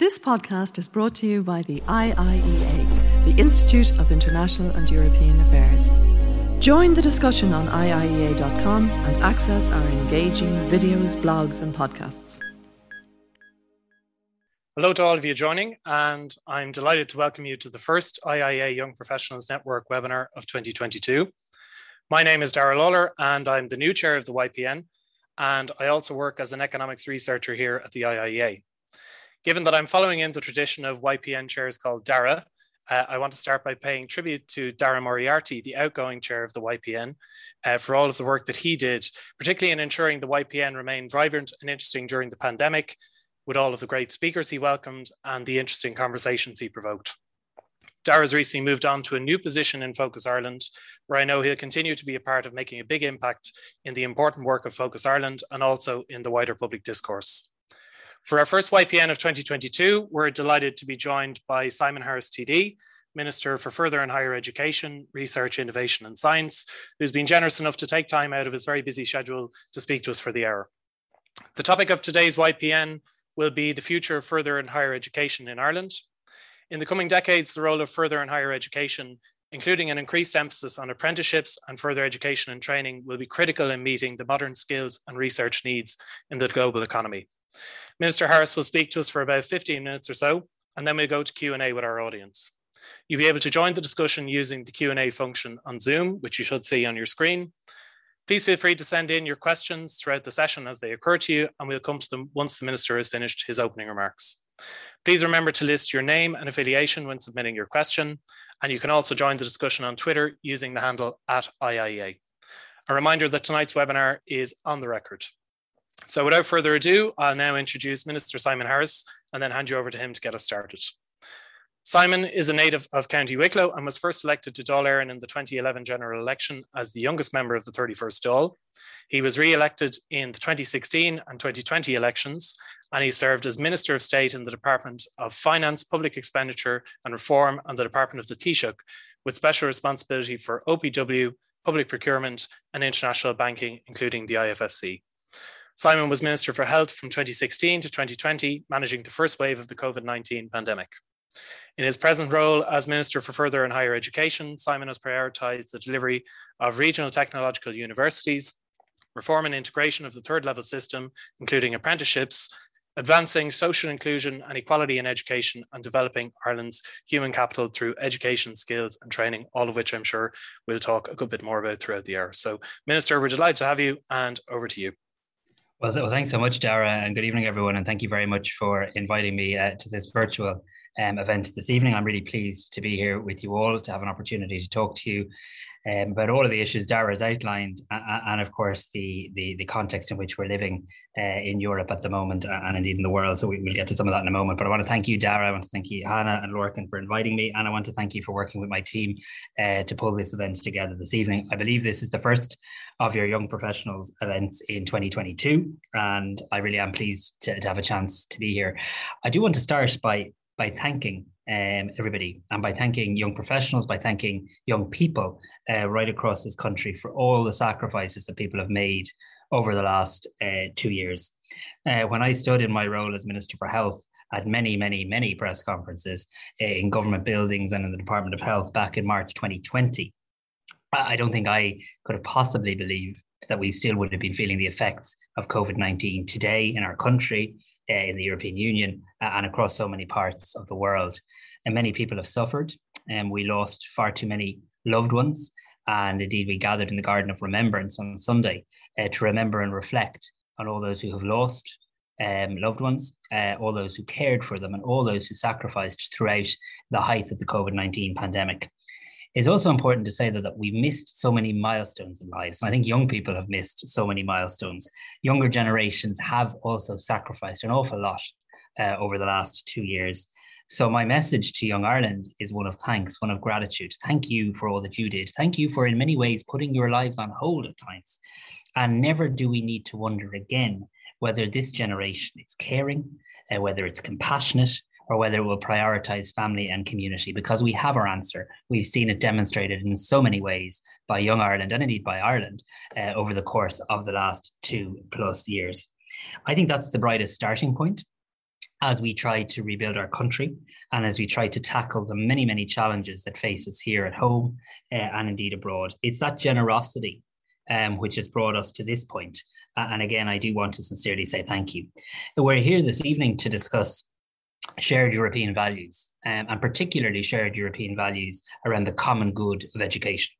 This podcast is brought to you by the IIEA, the Institute of International and European Affairs. Join the discussion on IIEA.com and access our engaging videos, blogs, and podcasts. Hello to all of you joining, and I'm delighted to welcome you to the first IIEA Young Professionals Network webinar of 2022. My name is Dara Lawler, and I'm the new chair of the YPN, and I also work as an economics researcher here at the IIEA. Given that I'm following in the tradition of YPN chairs called Dara, uh, I want to start by paying tribute to Dara Moriarty, the outgoing chair of the YPN, uh, for all of the work that he did, particularly in ensuring the YPN remained vibrant and interesting during the pandemic, with all of the great speakers he welcomed and the interesting conversations he provoked. Dara's recently moved on to a new position in Focus Ireland, where I know he'll continue to be a part of making a big impact in the important work of Focus Ireland and also in the wider public discourse. For our first YPN of 2022, we're delighted to be joined by Simon Harris TD, Minister for Further and Higher Education, Research, Innovation and Science, who's been generous enough to take time out of his very busy schedule to speak to us for the hour. The topic of today's YPN will be the future of further and higher education in Ireland. In the coming decades, the role of further and higher education, including an increased emphasis on apprenticeships and further education and training, will be critical in meeting the modern skills and research needs in the global economy. Minister Harris will speak to us for about 15 minutes or so, and then we'll go to Q&A with our audience. You'll be able to join the discussion using the Q&A function on Zoom, which you should see on your screen. Please feel free to send in your questions throughout the session as they occur to you, and we'll come to them once the Minister has finished his opening remarks. Please remember to list your name and affiliation when submitting your question, and you can also join the discussion on Twitter using the handle at IIEA. A reminder that tonight's webinar is on the record. So without further ado, I'll now introduce Minister Simon Harris and then hand you over to him to get us started. Simon is a native of County Wicklow and was first elected to Dáil Éireann in the 2011 general election as the youngest member of the 31st Dáil. He was re-elected in the 2016 and 2020 elections, and he served as Minister of State in the Department of Finance, Public Expenditure and Reform and the Department of the Taoiseach, with special responsibility for OPW, public procurement and international banking, including the IFSC. Simon was Minister for Health from 2016 to 2020, managing the first wave of the COVID 19 pandemic. In his present role as Minister for Further and Higher Education, Simon has prioritised the delivery of regional technological universities, reform and integration of the third level system, including apprenticeships, advancing social inclusion and equality in education, and developing Ireland's human capital through education, skills, and training, all of which I'm sure we'll talk a good bit more about throughout the year. So, Minister, we're delighted to have you, and over to you. Well, well, thanks so much, Dara, and good evening, everyone. And thank you very much for inviting me uh, to this virtual um, event this evening. I'm really pleased to be here with you all to have an opportunity to talk to you um, about all of the issues Dara has outlined, and, and of course the, the, the context in which we're living uh, in Europe at the moment, and indeed in the world. So we, will get to some of that in a moment. But I want to thank you, Dara. I want to thank you, Hannah and Lorcan, for inviting me, and I want to thank you for working with my team uh, to pull this event together this evening. I believe this is the first of your young professionals events in 2022, and I really am pleased to, to have a chance to be here. I do want to start by by thanking um, everybody and by thanking young professionals, by thanking young people uh, right across this country for all the sacrifices that people have made over the last uh, two years. Uh, when I stood in my role as Minister for Health at many, many, many press conferences uh, in government buildings and in the Department of Health back in March 2020, I don't think I could have possibly believed that we still would have been feeling the effects of COVID 19 today in our country, uh, in the European Union, uh, and across so many parts of the world. And many people have suffered, and we lost far too many loved ones. And indeed, we gathered in the Garden of Remembrance on Sunday uh, to remember and reflect on all those who have lost um, loved ones, uh, all those who cared for them, and all those who sacrificed throughout the height of the COVID 19 pandemic. It's also important to say that, that we missed so many milestones in lives. And I think young people have missed so many milestones. Younger generations have also sacrificed an awful lot uh, over the last two years. So, my message to Young Ireland is one of thanks, one of gratitude. Thank you for all that you did. Thank you for, in many ways, putting your lives on hold at times. And never do we need to wonder again whether this generation is caring, uh, whether it's compassionate, or whether it will prioritize family and community, because we have our answer. We've seen it demonstrated in so many ways by Young Ireland and indeed by Ireland uh, over the course of the last two plus years. I think that's the brightest starting point. as we try to rebuild our country and as we try to tackle the many, many challenges that face us here at home uh, and indeed abroad. It's that generosity um, which has brought us to this point. And again, I do want to sincerely say thank you. We're here this evening to discuss shared European values, um, and particularly shared European values around the common good of education.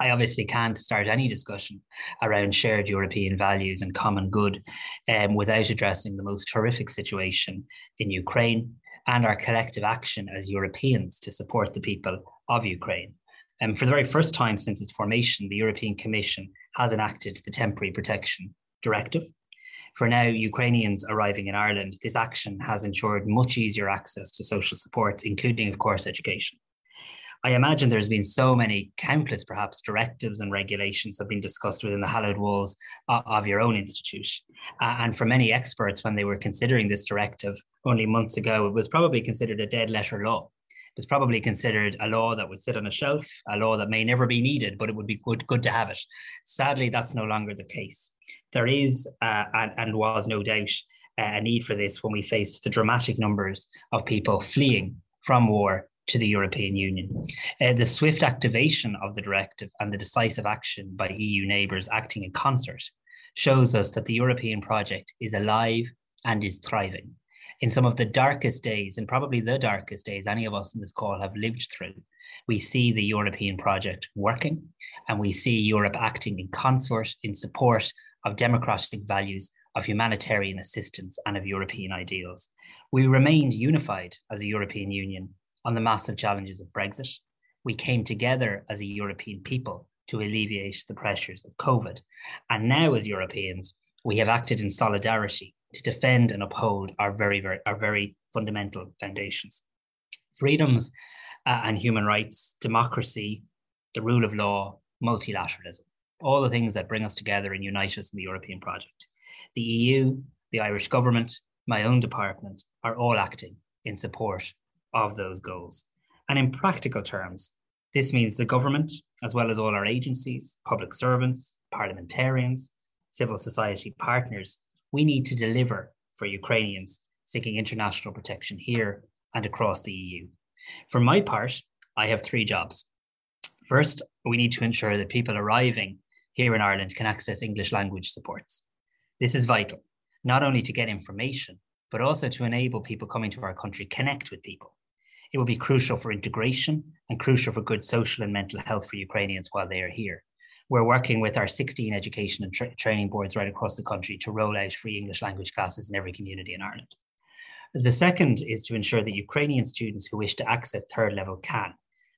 I obviously can't start any discussion around shared European values and common good um, without addressing the most horrific situation in Ukraine and our collective action as Europeans to support the people of Ukraine. Um, for the very first time since its formation, the European Commission has enacted the Temporary Protection Directive. For now, Ukrainians arriving in Ireland, this action has ensured much easier access to social supports, including, of course, education. I imagine there's been so many, countless perhaps, directives and regulations have been discussed within the hallowed walls of your own institution. Uh, and for many experts, when they were considering this directive only months ago, it was probably considered a dead letter law. It was probably considered a law that would sit on a shelf, a law that may never be needed, but it would be good, good to have it. Sadly, that's no longer the case. There is, uh, and, and was no doubt, uh, a need for this when we faced the dramatic numbers of people fleeing from war to the European Union. Uh, the swift activation of the directive and the decisive action by EU neighbours acting in concert shows us that the European project is alive and is thriving. In some of the darkest days, and probably the darkest days any of us in this call have lived through, we see the European project working and we see Europe acting in consort in support of democratic values, of humanitarian assistance, and of European ideals. We remained unified as a European Union on the massive challenges of Brexit. We came together as a European people to alleviate the pressures of COVID. And now, as Europeans, we have acted in solidarity to defend and uphold our very, very, our very fundamental foundations. Freedoms uh, and human rights, democracy, the rule of law, multilateralism, all the things that bring us together and unite us in the European project. The EU, the Irish government, my own department are all acting in support of those goals. And in practical terms, this means the government, as well as all our agencies, public servants, parliamentarians, civil society partners, we need to deliver for Ukrainians seeking international protection here and across the EU. For my part, I have three jobs. First, we need to ensure that people arriving here in Ireland can access English language supports. This is vital, not only to get information, but also to enable people coming to our country connect with people it will be crucial for integration and crucial for good social and mental health for Ukrainians while they are here. We're working with our 16 education and tra- training boards right across the country to roll out free English language classes in every community in Ireland. The second is to ensure that Ukrainian students who wish to access third level can.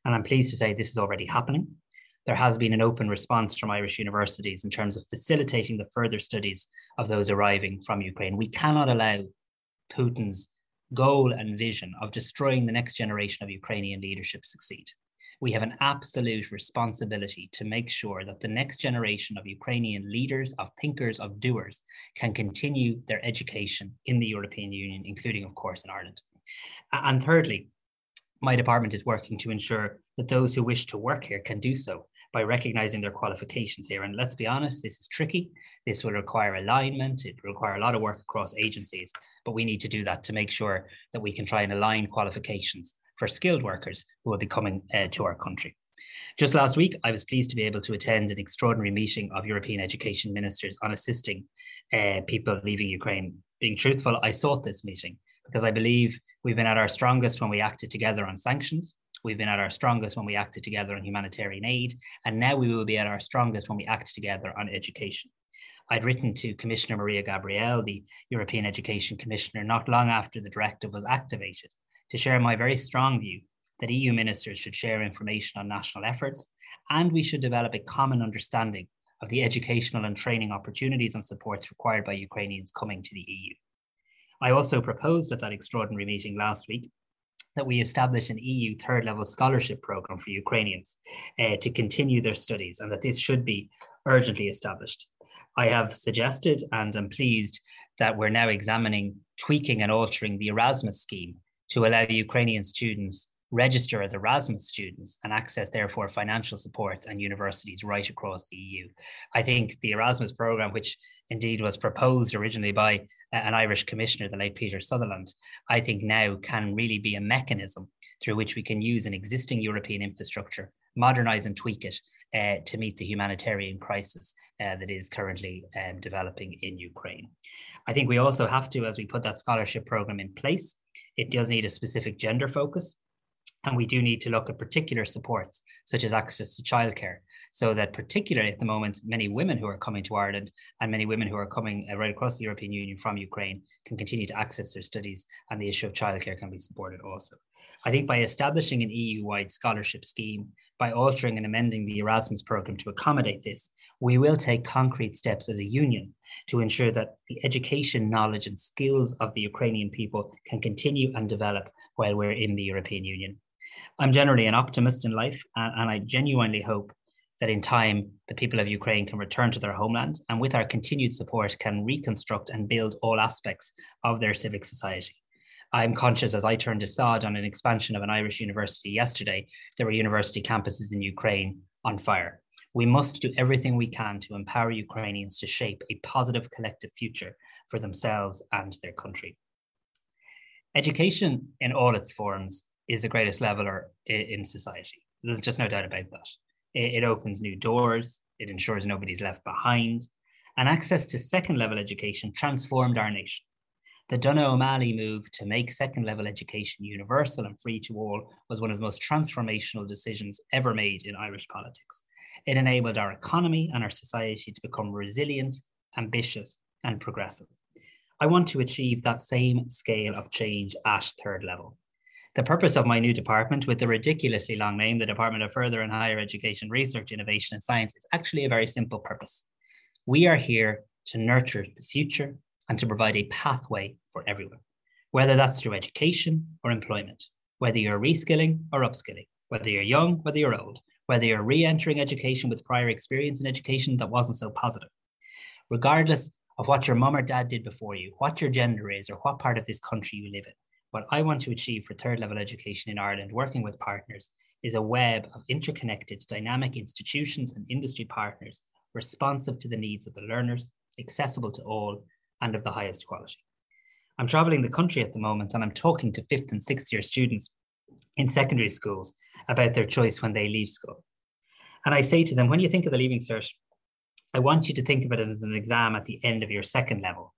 And I'm pleased to say this is already happening. There has been an open response from Irish universities in terms of facilitating the further studies of those arriving from Ukraine. We cannot allow Putin's goal and vision of destroying the next generation of Ukrainian leadership succeed. We have an absolute responsibility to make sure that the next generation of Ukrainian leaders, of thinkers, of doers can continue their education in the European Union, including, of course, in Ireland. And thirdly, my department is working to ensure that those who wish to work here can do so by recognizing their qualifications here. And let's be honest, this is tricky. This will require alignment. It will require a lot of work across agencies, but we need to do that to make sure that we can try and align qualifications for skilled workers who will be coming uh, to our country. Just last week, I was pleased to be able to attend an extraordinary meeting of European education ministers on assisting uh, people leaving Ukraine. Being truthful, I sought this meeting because I believe we've been at our strongest when we acted together on sanctions. We've been at our strongest when we acted together on humanitarian aid, and now we will be at our strongest when we act together on education. I'd written to Commissioner Mariya Gabriel, the European Education Commissioner, not long after the directive was activated, to share my very strong view that EU ministers should share information on national efforts, and we should develop a common understanding of the educational and training opportunities and supports required by Ukrainians coming to the EU. I also proposed at that extraordinary meeting last week that we establish an EU third level scholarship program for Ukrainians uh, to continue their studies and that this should be urgently established. I have suggested and am pleased that we're now examining tweaking and altering the Erasmus scheme to allow Ukrainian students register as Erasmus students and access, therefore, financial supports and universities right across the EU. I think the Erasmus program, which indeed was proposed originally by an Irish commissioner, the late Peter Sutherland, I think now can really be a mechanism through which we can use an existing European infrastructure, modernize and tweak it uh, to meet the humanitarian crisis uh, that is currently um, developing in Ukraine. I think we also have to, as we put that scholarship program in place, it does need a specific gender focus. And we do need to look at particular supports, such as access to childcare, so that particularly at the moment, many women who are coming to Ireland and many women who are coming uh, right across the European Union from Ukraine can continue to access their studies and the issue of childcare can be supported also. I think by establishing an EU-wide scholarship scheme, by altering and amending the Erasmus program to accommodate this, we will take concrete steps as a union to ensure that the education, knowledge and skills of the Ukrainian people can continue and develop while we're in the European Union. I'm generally an optimist in life, and I genuinely hope that in time the people of Ukraine can return to their homeland and with our continued support can reconstruct and build all aspects of their civic society. I'm conscious as I turned aside on an expansion of an Irish university yesterday, there were university campuses in Ukraine on fire. We must do everything we can to empower Ukrainians to shape a positive collective future for themselves and their country. Education in all its forms is the greatest leveler in society. There's just no doubt about that. It, it opens new doors, it ensures nobody's left behind, and access to second level education transformed our nation. The Donogh O'Malley move to make second level education universal and free to all was one of the most transformational decisions ever made in Irish politics. It enabled our economy and our society to become resilient, ambitious, and progressive. I want to achieve that same scale of change at third level. The purpose of my new department, with the ridiculously long name, the Department of Further and Higher Education, Research, Innovation and Science, is actually a very simple purpose. We are here to nurture the future and to provide a pathway for everyone, whether that's through education or employment, whether you're reskilling or upskilling, whether you're young, whether you're old, whether you're re entering education with prior experience in education that wasn't so positive. Regardless of what your mum or dad did before you, what your gender is, or what part of this country you live in, what I want to achieve for third level education in Ireland, working with partners, is a web of interconnected, dynamic institutions and industry partners responsive to the needs of the learners, accessible to all, and of the highest quality. I'm traveling the country at the moment and I'm talking to fifth and sixth year students in secondary schools about their choice when they leave school. And I say to them, when you think of the Leaving Cert, I want you to think of it as an exam at the end of your second level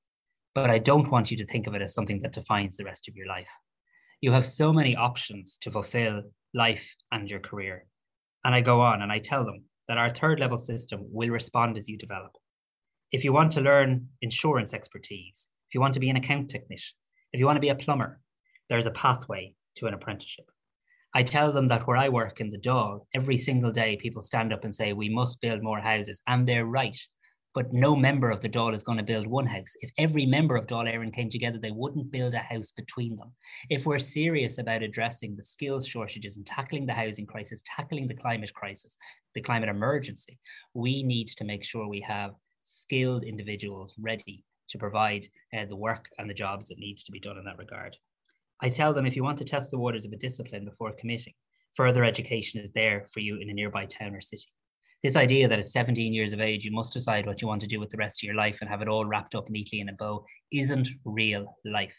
but I don't want you to think of it as something that defines the rest of your life. You have so many options to fulfill life and your career. And I go on and I tell them that our third level system will respond as you develop. If you want to learn insurance expertise, if you want to be an account technician, if you want to be a plumber, there's a pathway to an apprenticeship. I tell them that where I work in the Dáil, every single day people stand up and say, we must build more houses. And they're right but no member of the Dáil is going to build one house. If every member of Dáil Éireann came together, they wouldn't build a house between them. If we're serious about addressing the skills shortages and tackling the housing crisis, tackling the climate crisis, the climate emergency, we need to make sure we have skilled individuals ready to provide uh, the work and the jobs that needs to be done in that regard. I tell them if you want to test the waters of a discipline before committing, further education is there for you in a nearby town or city this idea that at 17 years of age you must decide what you want to do with the rest of your life and have it all wrapped up neatly in a bow isn't real life.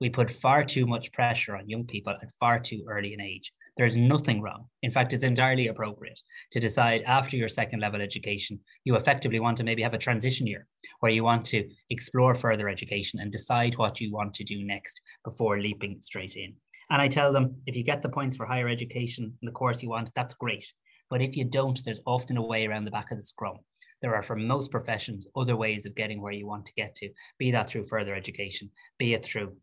We put far too much pressure on young people at far too early an age. There's nothing wrong. In fact, it's entirely appropriate to decide after your second level education, you effectively want to maybe have a transition year where you want to explore further education and decide what you want to do next before leaping straight in. And I tell them if you get the points for higher education in the course you want, that's great. But if you don't, there's often a way around the back of the scrum. There are, for most professions, other ways of getting where you want to get to, be that through further education, be it through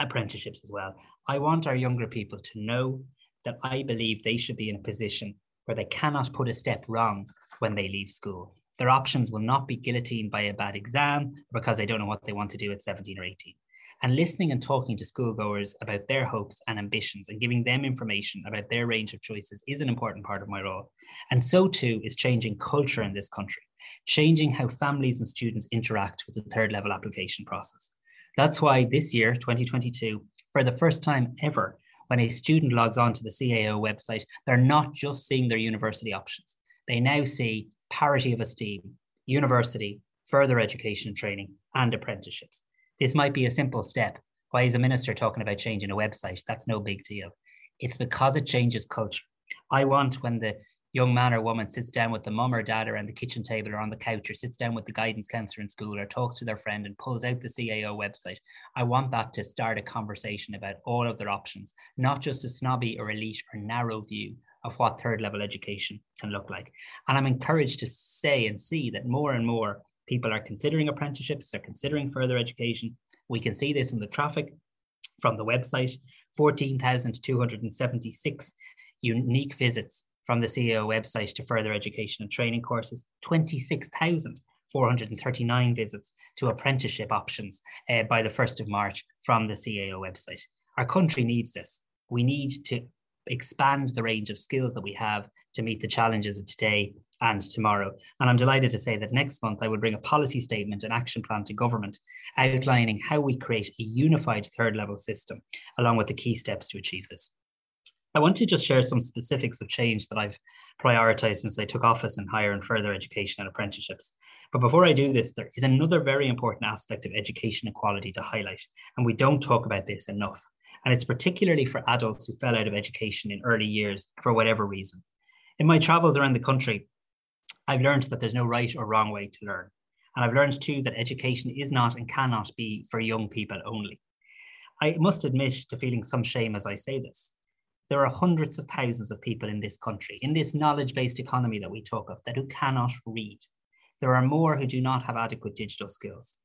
apprenticeships as well. I want our younger people to know that I believe they should be in a position where they cannot put a step wrong when they leave school. Their options will not be guillotined by a bad exam because they don't know what they want to do at 17 or 18 and listening and talking to schoolgoers about their hopes and ambitions and giving them information about their range of choices is an important part of my role. And so too is changing culture in this country, changing how families and students interact with the third level application process. That's why this year, 2022, for the first time ever, when a student logs on to the CAO website, they're not just seeing their university options. They now see parity of esteem, university, further education and training, and apprenticeships. This might be a simple step. Why is a minister talking about changing a website? That's no big deal. It's because it changes culture. I want when the young man or woman sits down with the mum or dad around the kitchen table or on the couch or sits down with the guidance counselor in school or talks to their friend and pulls out the CAO website, I want that to start a conversation about all of their options, not just a snobby or elite or narrow view of what third level education can look like. And I'm encouraged to say and see that more and more people are considering apprenticeships, they're considering further education. We can see this in the traffic from the website 14,276 unique visits from the CAO website to further education and training courses, 26,439 visits to apprenticeship options uh, by the 1st of March from the CAO website. Our country needs this. We need to expand the range of skills that we have to meet the challenges of today and tomorrow. And I'm delighted to say that next month I will bring a policy statement and action plan to government outlining how we create a unified third level system, along with the key steps to achieve this. I want to just share some specifics of change that I've prioritized since I took office in higher and further education and apprenticeships. But before I do this, there is another very important aspect of education equality to highlight, and we don't talk about this enough. And it's particularly for adults who fell out of education in early years for whatever reason. In my travels around the country, I've learned that there's no right or wrong way to learn. And I've learned too that education is not and cannot be for young people only. I must admit to feeling some shame as I say this there are hundreds of thousands of people in this country, in this knowledge based economy that we talk of, that who cannot read. There are more who do not have adequate digital skills.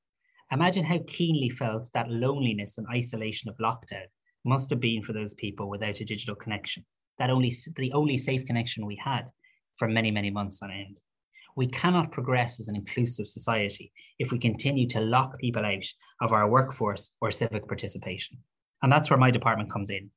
Imagine how keenly felt that loneliness and isolation of lockdown must have been for those people without a digital connection, that only the only safe connection we had for many, many months on end. We cannot progress as an inclusive society if we continue to lock people out of our workforce or civic participation. And that's where my department comes in.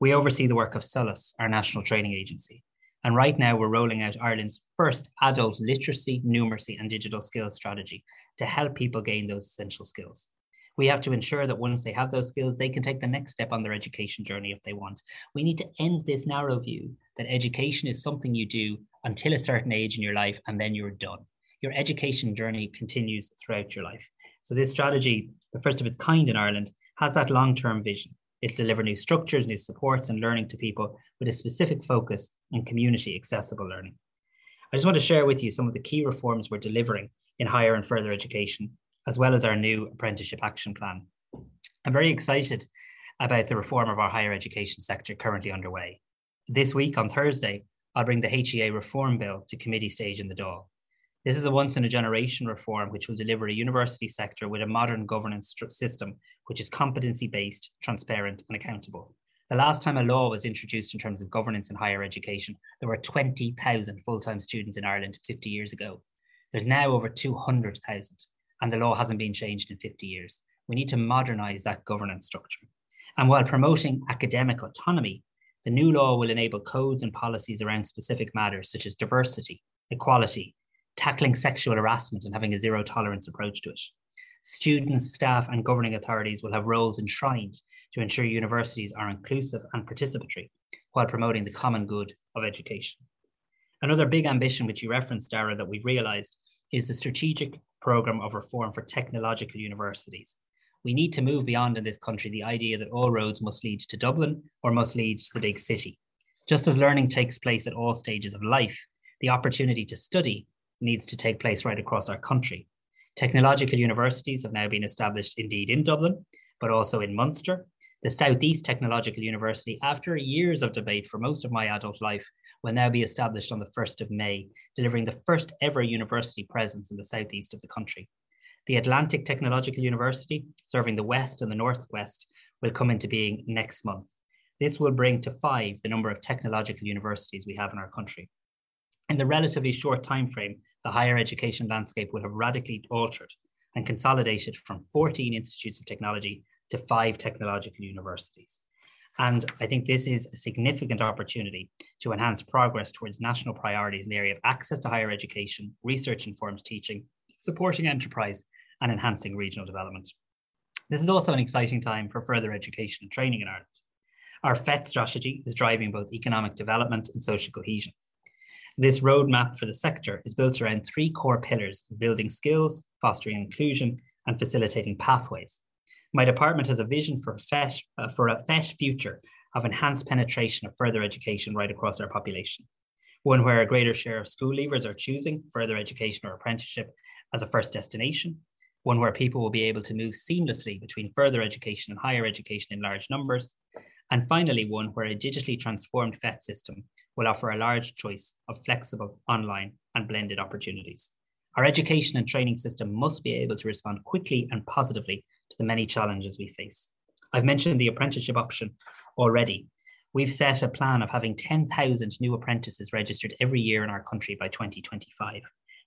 We oversee the work of SOLAS, our national training agency. And right now, we're rolling out Ireland's first adult literacy, numeracy, and digital skills strategy to help people gain those essential skills. We have to ensure that once they have those skills, they can take the next step on their education journey if they want. We need to end this narrow view that education is something you do until a certain age in your life and then you're done. Your education journey continues throughout your life. So, this strategy, the first of its kind in Ireland, has that long term vision It'll deliver new structures, new supports, and learning to people with a specific focus on community accessible learning. I just want to share with you some of the key reforms we're delivering in higher and further education, as well as our new apprenticeship action plan. I'm very excited about the reform of our higher education sector currently underway. This week on Thursday, I'll bring the HEA reform bill to committee stage in the Dáil. This is a once in a generation reform which will deliver a university sector with a modern governance system which is competency based, transparent, and accountable. The last time a law was introduced in terms of governance in higher education, there were 20,000 full time students in Ireland 50 years ago. There's now over 200,000, and the law hasn't been changed in 50 years. We need to modernise that governance structure. And while promoting academic autonomy, the new law will enable codes and policies around specific matters such as diversity, equality, tackling sexual harassment and having a zero tolerance approach to it. Students, staff, and governing authorities will have roles enshrined to ensure universities are inclusive and participatory while promoting the common good of education. Another big ambition, which you referenced, Dara, that we've realised is the strategic programme of reform for technological universities. We need to move beyond in this country the idea that all roads must lead to Dublin or must lead to the big city. Just as learning takes place at all stages of life, the opportunity to study needs to take place right across our country. Technological universities have now been established indeed in Dublin, but also in Munster. The Southeast Technological University, after years of debate for most of my adult life, will now be established on the 1st of May, delivering the first ever university presence in the southeast of the country. The Atlantic Technological University, serving the west and the northwest, will come into being next month. This will bring to five the number of technological universities we have in our country. In the relatively short time frame, the higher education landscape will have radically altered and consolidated from 14 institutes of technology to five technological universities. And I think this is a significant opportunity to enhance progress towards national priorities in the area of access to higher education, research informed teaching, supporting enterprise, and enhancing regional development. This is also an exciting time for further education and training in Ireland. Our FET strategy is driving both economic development and social cohesion. This roadmap for the sector is built around three core pillars building skills, fostering inclusion, and facilitating pathways. My department has a vision for, FET, uh, for a FET future of enhanced penetration of further education right across our population. One where a greater share of school leavers are choosing further education or apprenticeship as a first destination, one where people will be able to move seamlessly between further education and higher education in large numbers, and finally, one where a digitally transformed FET system will offer a large choice of flexible, online, and blended opportunities. Our education and training system must be able to respond quickly and positively to the many challenges we face. I've mentioned the apprenticeship option already. We've set a plan of having 10,000 new apprentices registered every year in our country by 2025.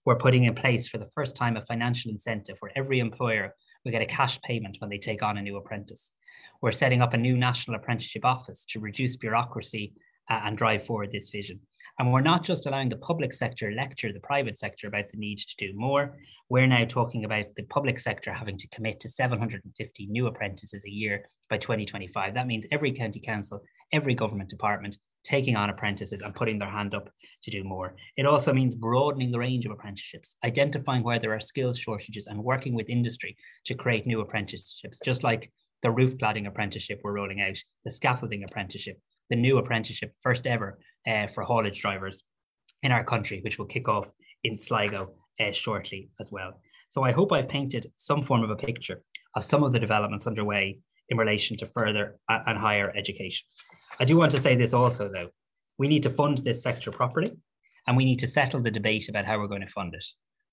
We're putting in place for the first time a financial incentive where every employer will get a cash payment when they take on a new apprentice. We're setting up a new national apprenticeship office to reduce bureaucracy uh, and drive forward this vision. And we're not just allowing the public sector lecture the private sector about the need to do more. We're now talking about the public sector having to commit to 750 new apprentices a year by 2025. That means every county council, every government department taking on apprentices and putting their hand up to do more. It also means broadening the range of apprenticeships, identifying where there are skills shortages and working with industry to create new apprenticeships, just like the roof cladding apprenticeship we're rolling out, the scaffolding apprenticeship, the new apprenticeship, first ever uh, for haulage drivers in our country, which will kick off in Sligo uh, shortly as well. So I hope I've painted some form of a picture of some of the developments underway in relation to further and higher education. I do want to say this also, though. We need to fund this sector properly, and we need to settle the debate about how we're going to fund it.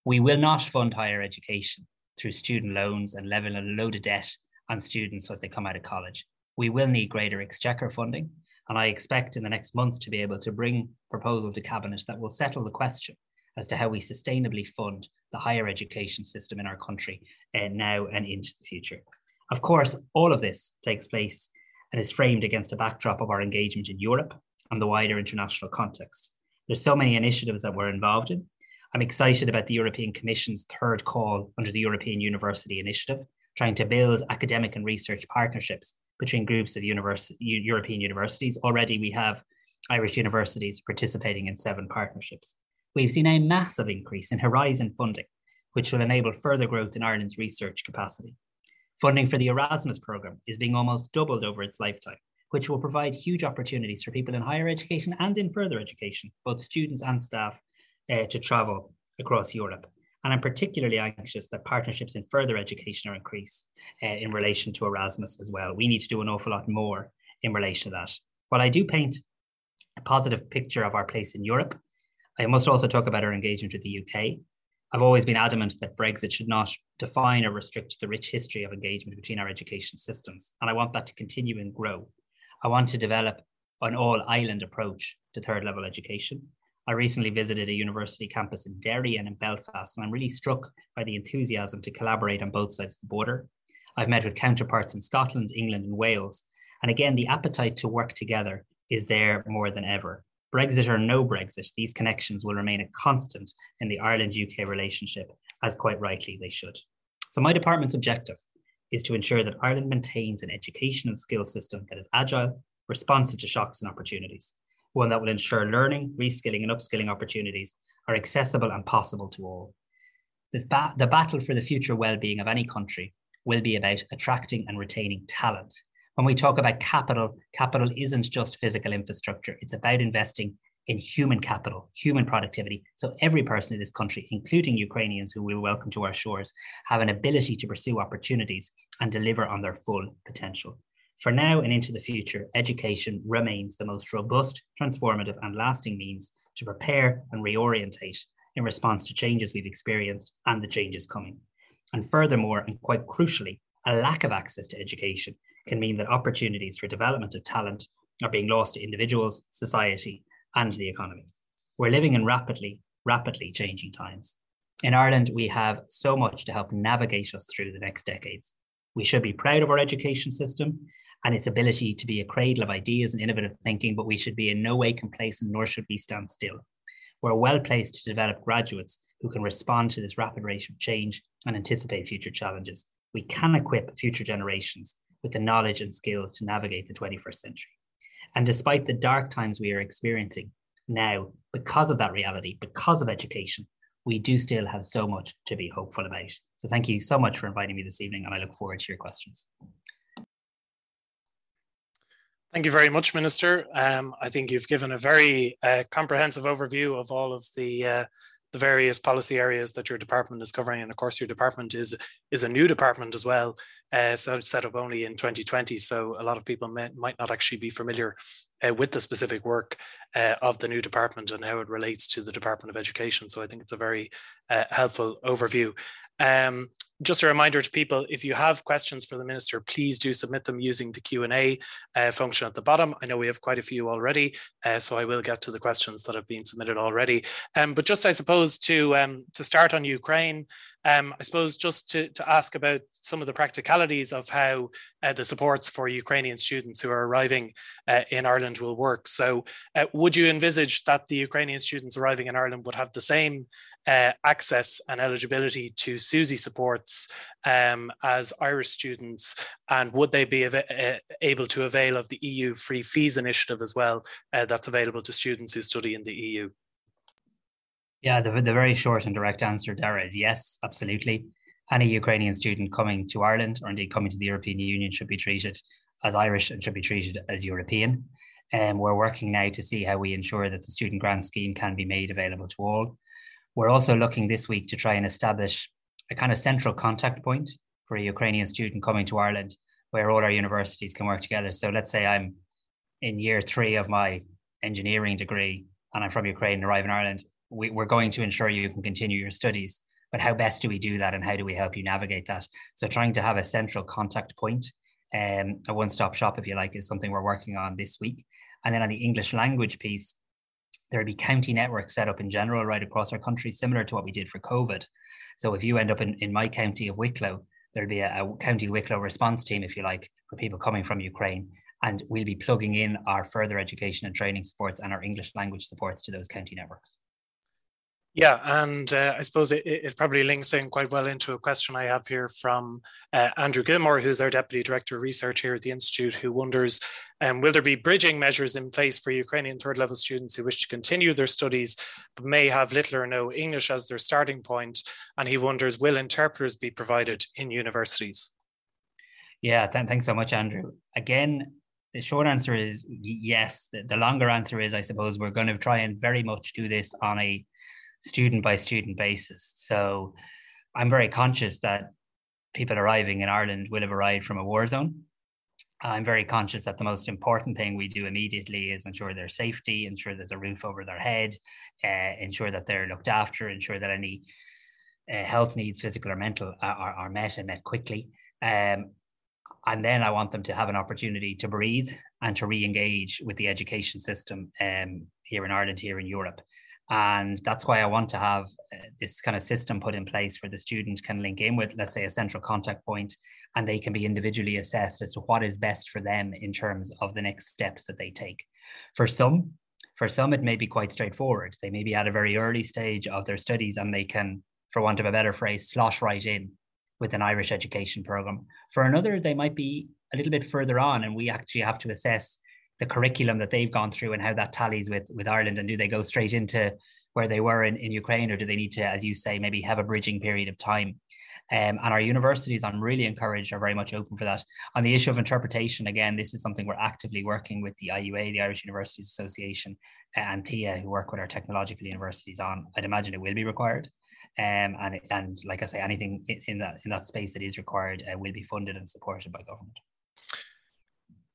We will not fund higher education through student loans and level a load of debt on students as they come out of college. We will need greater exchequer funding, and I expect in the next month to be able to bring proposal to cabinet that will settle the question as to how we sustainably fund the higher education system in our country uh, now and into the future. Of course, all of this takes place and is framed against a backdrop of our engagement in Europe and the wider international context. There's so many initiatives that we're involved in. I'm excited about the European Commission's third call under the European University Initiative, trying to build academic and research partnerships between groups of European universities. Already we have Irish universities participating in seven partnerships. We've seen a massive increase in Horizon funding, which will enable further growth in Ireland's research capacity. Funding for the Erasmus programme is being almost doubled over its lifetime, which will provide huge opportunities for people in higher education and in further education, both students and staff, uh, to travel across Europe. And I'm particularly anxious that partnerships in further education are increased uh, in relation to Erasmus as well. We need to do an awful lot more in relation to that. While I do paint a positive picture of our place in Europe, I must also talk about our engagement with the UK. I've always been adamant that Brexit should not define or restrict the rich history of engagement between our education systems, and I want that to continue and grow. I want to develop an all island approach to third level education I recently visited a university campus in Derry and in Belfast, and I'm really struck by the enthusiasm to collaborate on both sides of the border. I've met with counterparts in Scotland, England, and Wales. And again, the appetite to work together is there more than ever. Brexit or no Brexit, these connections will remain a constant in the Ireland UK relationship, as quite rightly they should. So, my department's objective is to ensure that Ireland maintains an education and skills system that is agile, responsive to shocks and opportunities one that will ensure learning, reskilling, and upskilling opportunities are accessible and possible to all. The, ba- the battle for the future well-being of any country will be about attracting and retaining talent. When we talk about capital, capital isn't just physical infrastructure, it's about investing in human capital, human productivity. So every person in this country, including Ukrainians who we welcome to our shores, have an ability to pursue opportunities and deliver on their full potential. For now and into the future, education remains the most robust, transformative, and lasting means to prepare and reorientate in response to changes we've experienced and the changes coming. And furthermore, and quite crucially, a lack of access to education can mean that opportunities for development of talent are being lost to individuals, society, and the economy. We're living in rapidly, rapidly changing times. In Ireland, we have so much to help navigate us through the next decades. We should be proud of our education system and its ability to be a cradle of ideas and innovative thinking, but we should be in no way complacent, nor should we stand still. We're well placed to develop graduates who can respond to this rapid rate of change and anticipate future challenges. We can equip future generations with the knowledge and skills to navigate the 21st century. And despite the dark times we are experiencing, Now, because of that reality, because of education, we do still have so much to be hopeful about. So thank you so much for inviting me this evening, and I look forward to your questions. Thank you very much, Minister. Um, I think you've given a very uh, comprehensive overview of all of the uh, the various policy areas that your department is covering. And of course, your department is is a new department as well. Uh, so it's set up only in 2020. So a lot of people may, might not actually be familiar uh, with the specific work uh, of the new department and how it relates to the Department of Education. So I think it's a very uh, helpful overview. Um, just a reminder to people, if you have questions for the Minister, please do submit them using the Q&A uh, function at the bottom. I know we have quite a few already, uh, so I will get to the questions that have been submitted already. Um, but just, I suppose, to, um, to start on Ukraine, um, I suppose just to, to ask about some of the practicalities of how uh, the supports for Ukrainian students who are arriving uh, in Ireland will work. So, uh, would you envisage that the Ukrainian students arriving in Ireland would have the same uh, access and eligibility to SUSI supports um, as Irish students? And would they be av- uh, able to avail of the EU free fees initiative as well uh, that's available to students who study in the EU? Yeah, the, the very short and direct answer, Dara, is yes, absolutely. Any Ukrainian student coming to Ireland or indeed coming to the European Union should be treated as Irish and should be treated as European. And um, we're working now to see how we ensure that the student grant scheme can be made available to all. We're also looking this week to try and establish a kind of central contact point for a Ukrainian student coming to Ireland where all our universities can work together. So let's say I'm in year three of my engineering degree and I'm from Ukraine and arrive in Ireland. We, we're going to ensure you can continue your studies but how best do we do that and how do we help you navigate that? So trying to have a central contact point um, a one-stop shop if you like is something we're working on this week. And then on the english language piece there'll be county networks set up in general right across our country similar to what we did for covid. So if you end up in, in my county of wicklow there'll be a, a county wicklow response team if you like for people coming from ukraine and we'll be plugging in our further education and training supports and our english language supports to those county networks yeah, and uh, I suppose it, it, probably links in quite well into a question I have here from uh, Andrew Gilmore, who's our Deputy Director of Research here at the Institute, who wonders um, Will there be bridging measures in place for Ukrainian third level students who wish to continue their studies but may have little or no English as their starting point? And he wonders Will interpreters be provided in universities? Yeah, th- thanks so much, Andrew. Again, the short answer is yes. The, the longer answer is, I suppose, we're going to try and very much do this on a student by student basis. So I'm very conscious that people arriving in Ireland will have arrived from a war zone. I'm very conscious that the most important thing we do immediately is ensure their safety, ensure there's a roof over their head, uh, ensure that they're looked after, ensure that any uh, health needs, physical or mental, are, are met and met quickly. Um, and then I want them to have an opportunity to breathe and to re-engage with the education system um, here in Ireland, here in Europe. And that's why I want to have uh, this kind of system put in place where the student can link in with, let's say, a central contact point, and they can be individually assessed as to what is best for them in terms of the next steps that they take. For some, for some, it may be quite straightforward. They may be at a very early stage of their studies and they can, for want of a better phrase, slot right in with an Irish education program. For another, they might be a little bit further on, and we actually have to assess the curriculum that they've gone through and how that tallies with with Ireland and do they go straight into where they were in, in Ukraine or do they need to as you say maybe have a bridging period of time? Um, and our universities I'm really encouraged are very much open for that. On the issue of interpretation again this is something we're actively working with the IUA the Irish Universities Association and THEA who work with our technological universities on. I'd imagine it will be required. Um, and and like I say anything in, in that in that space that is required uh, will be funded and supported by government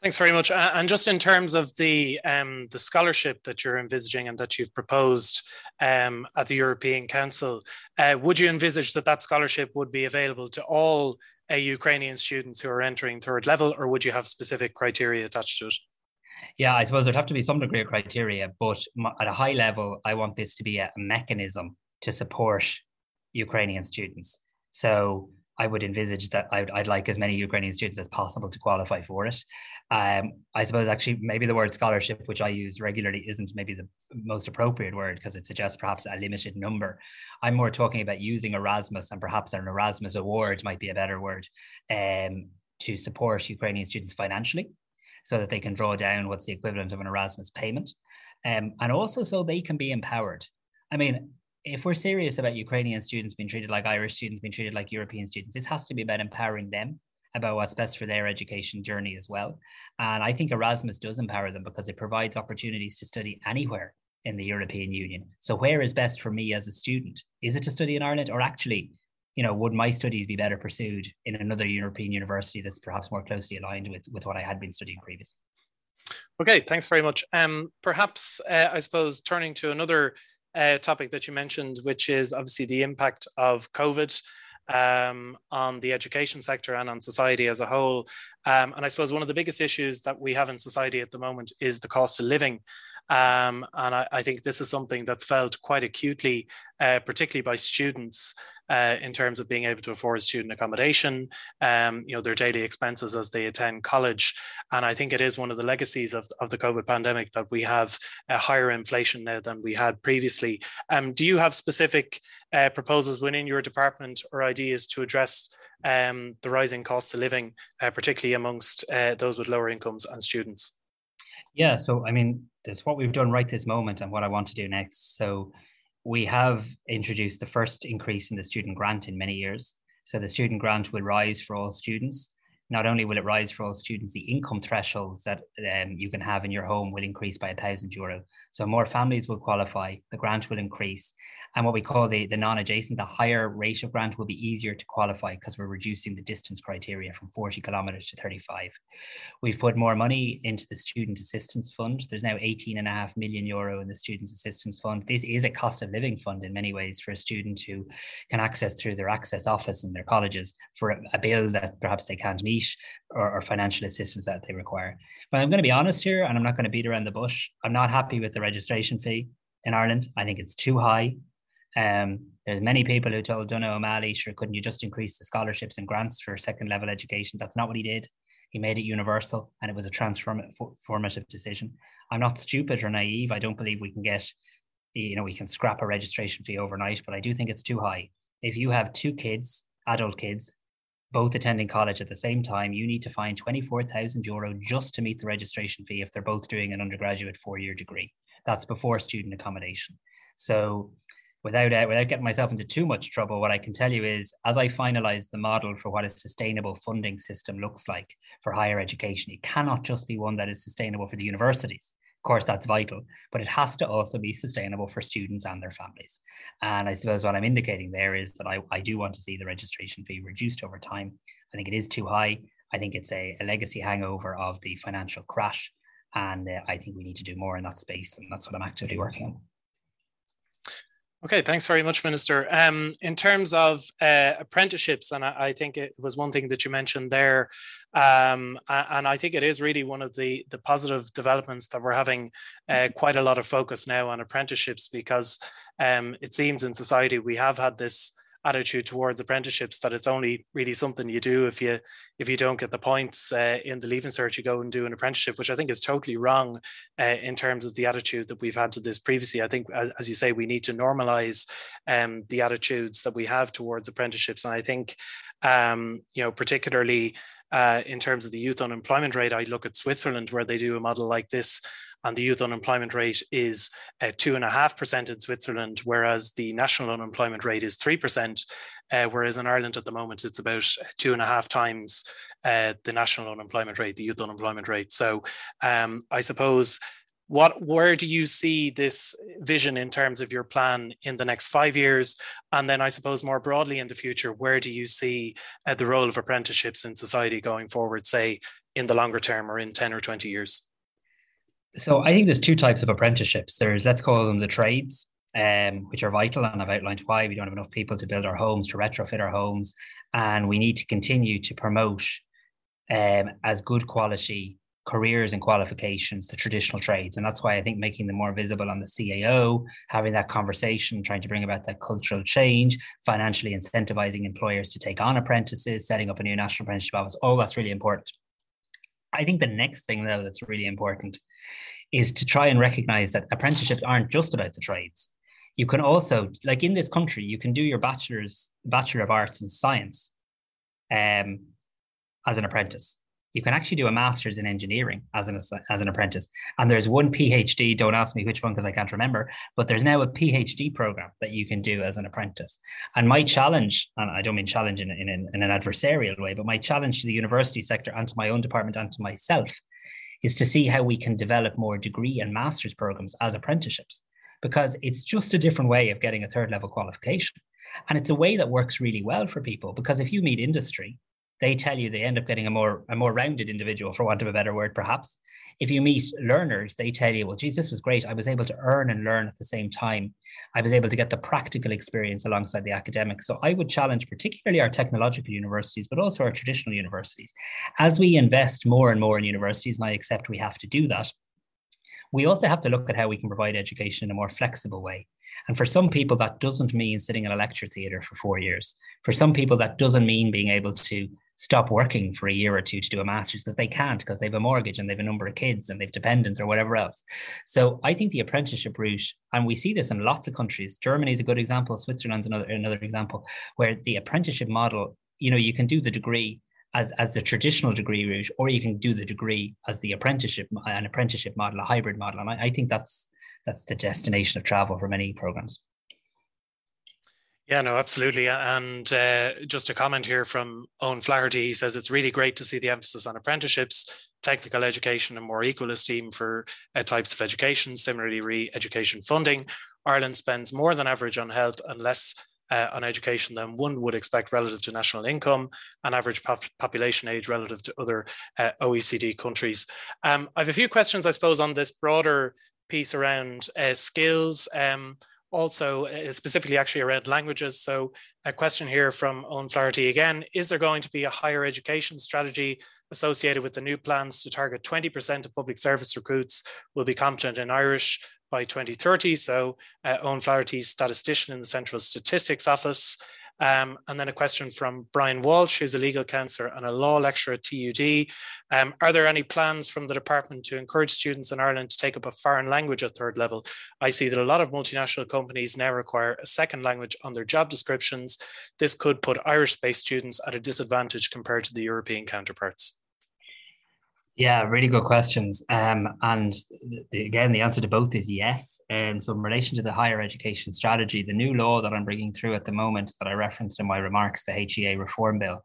Thanks very much. And just in terms of the um, the scholarship that you're envisaging and that you've proposed um, at the European Council, uh, would you envisage that that scholarship would be available to all uh, Ukrainian students who are entering third level, or would you have specific criteria attached to it? Yeah, I suppose there'd have to be some degree of criteria, but at a high level, I want this to be a mechanism to support Ukrainian students. So I would envisage that I'd, I'd, like as many Ukrainian students as possible to qualify for it. Um, I suppose actually maybe the word scholarship, which I use regularly, isn't maybe the most appropriate word because it suggests perhaps a limited number. I'm more talking about using Erasmus and perhaps an Erasmus award might be a better word um, to support Ukrainian students financially. so that they can draw down what's the equivalent of an Erasmus payment. Um, and also so they can be empowered. I mean, if we're serious about Ukrainian students being treated like Irish students, being treated like European students, this has to be about empowering them about what's best for their education journey as well. And I think Erasmus does empower them because it provides opportunities to study anywhere in the European Union. So where is best for me as a student? Is it to study in Ireland or actually, you know, would my studies be better pursued in another European university that's perhaps more closely aligned with, with what I had been studying previously? Okay, thanks very much. Um, perhaps, uh, I suppose, turning to another uh, topic that you mentioned, which is obviously the impact of COVID um, on the education sector and on society as a whole. Um, and I suppose one of the biggest issues that we have in society at the moment is the cost of living. Um, and I, I, think this is something that's felt quite acutely, uh, particularly by students uh, in terms of being able to afford student accommodation, um, you know, their daily expenses as they attend college. And I think it is one of the legacies of, of the COVID pandemic that we have a higher inflation now than we had previously. Um, do you have specific uh, proposals within your department or ideas to address um, the rising costs of living, uh, particularly amongst uh, those with lower incomes and students? Yeah, so I mean, that's what we've done right this moment and what I want to do next. So we have introduced the first increase in the student grant in many years. So the student grant will rise for all students. Not only will it rise for all students, the income thresholds that um, you can have in your home will increase by a thousand euro. So more families will qualify, the grant will increase, and what we call the, the non-adjacent, the higher rate of grant will be easier to qualify because we're reducing the distance criteria from 40 kilometers to 35. We've put more money into the Student Assistance Fund. There's now 18 and a half million euro in the Students Assistance Fund. This is a cost of living fund in many ways for a student who can access through their access office in their colleges for a, a bill that perhaps they can't meet or, or financial assistance that they require. But I'm going to be honest here, and I'm not going to beat around the bush. I'm not happy with the registration fee in Ireland. I think it's too high. Um, there's many people who told Donogh O'Malley, sure, couldn't you just increase the scholarships and grants for second level education? That's not what he did. He made it universal and it was a transformative decision. I'm not stupid or naive. I don't believe we can get, you know, we can scrap a registration fee overnight, but I do think it's too high. If you have two kids, adult kids, both attending college at the same time, you need to find 24,000 euro just to meet the registration fee if they're both doing an undergraduate four year degree. That's before student accommodation. So without uh, without getting myself into too much trouble, what I can tell you is, as I finalize the model for what a sustainable funding system looks like for higher education, it cannot just be one that is sustainable for the universities. Of course, that's vital, but it has to also be sustainable for students and their families. And I suppose what I'm indicating there is that I, I do want to see the registration fee reduced over time. I think it is too high. I think it's a, a legacy hangover of the financial crash. And uh, I think we need to do more in that space. And that's what I'm actively working on. Okay, thanks very much, Minister. Um, in terms of uh, apprenticeships, and I, I, think it was one thing that you mentioned there, um, and I think it is really one of the the positive developments that we're having uh, quite a lot of focus now on apprenticeships because um, it seems in society we have had this attitude towards apprenticeships that it's only really something you do if you if you don't get the points uh, in the leaving cert you go and do an apprenticeship which i think is totally wrong uh, in terms of the attitude that we've had to this previously. I think as, as you say we need to normalize um, the attitudes that we have towards apprenticeships. And i think um, you know particularly uh, in terms of the youth unemployment rate, I look at Switzerland where they do a model like this, and the youth unemployment rate is uh, two and a half percent in Switzerland, whereas the national unemployment rate is three percent. Uh, whereas in Ireland at the moment, it's about two and a half times uh, the national unemployment rate, the youth unemployment rate. So um, I suppose what where do you see this vision in terms of your plan in the next five years? And then i suppose more broadly in the future where do you see uh, the role of apprenticeships in society going forward say in the longer term or in 10 or 20 years? So i think there's two types of apprenticeships. There's let's call them the trades um, which are vital and i've outlined why we don't have enough people to build our homes to retrofit our homes and we need to continue to promote um, as good quality careers and qualifications to traditional trades. And that's why I think making them more visible on the CAO, having that conversation, trying to bring about that cultural change, financially incentivizing employers to take on apprentices, setting up a new national apprenticeship office, all that's really important. I think the next thing, though, that's really important is to try and recognize that apprenticeships aren't just about the trades. You can also, like in this country, you can do your bachelor's, Bachelor of Arts in Science um, as an apprentice you can actually do a master's in engineering as an as an apprentice. And there's one PhD. Don't ask me which one because I can't remember. But there's now a PhD program that you can do as an apprentice. And my challenge, and I don't mean challenge in, in, in an adversarial way, but my challenge to the university sector and to my own department and to myself is to see how we can develop more degree and master's programs as apprenticeships because it's just a different way of getting a third level qualification. And it's a way that works really well for people because if you meet industry, they tell you they end up getting a more a more rounded individual, for want of a better word, perhaps. If you meet learners, they tell you, well, geez, this was great. I was able to earn and learn at the same time. I was able to get the practical experience alongside the academic. So I would challenge particularly our technological universities, but also our traditional universities. As we invest more and more in universities, and I accept we have to do that, we also have to look at how we can provide education in a more flexible way. And for some people, that doesn't mean sitting in a lecture theatre for four years. For some people, that doesn't mean being able to stop working for a year or two to do a master's because they can't because they have a mortgage and they have a number of kids and they've dependents or whatever else. So I think the apprenticeship route, and we see this in lots of countries. Germany is a good example. Switzerland's another another example where the apprenticeship model, you know, you can do the degree as, as the traditional degree route, or you can do the degree as the apprenticeship, an apprenticeship model, a hybrid model. And I, I think that's that's the destination of travel for many programs. Yeah, no, absolutely. And uh, just a comment here from Owen Flaherty, he says it's really great to see the emphasis on apprenticeships, technical education, and more equal esteem for uh, types of education. Similarly, re education funding. Ireland spends more than average on health and less uh, on education than one would expect relative to national income and average pop- population age relative to other uh, OECD countries. Um, I have a few questions, I suppose, on this broader piece around uh, skills. Um, also uh, specifically actually around languages. So a question here from Owen Flaherty again, is there going to be a higher education strategy associated with the new plans to target 20% of public service recruits will be competent in Irish by 2030? So uh, Owen Flaherty, statistician in the Central Statistics Office, um, and then a question from Brian Walsh, who's a legal counsellor and a law lecturer at TUD. Um, are there any plans from the department to encourage students in Ireland to take up a foreign language at third level? I see that a lot of multinational companies now require a second language on their job descriptions. This could put Irish based students at a disadvantage compared to the European counterparts. Yeah, really good questions. Um, and the, again, the answer to both is yes. Um, so, in relation to the higher education strategy, the new law that I'm bringing through at the moment that I referenced in my remarks, the HEA reform bill,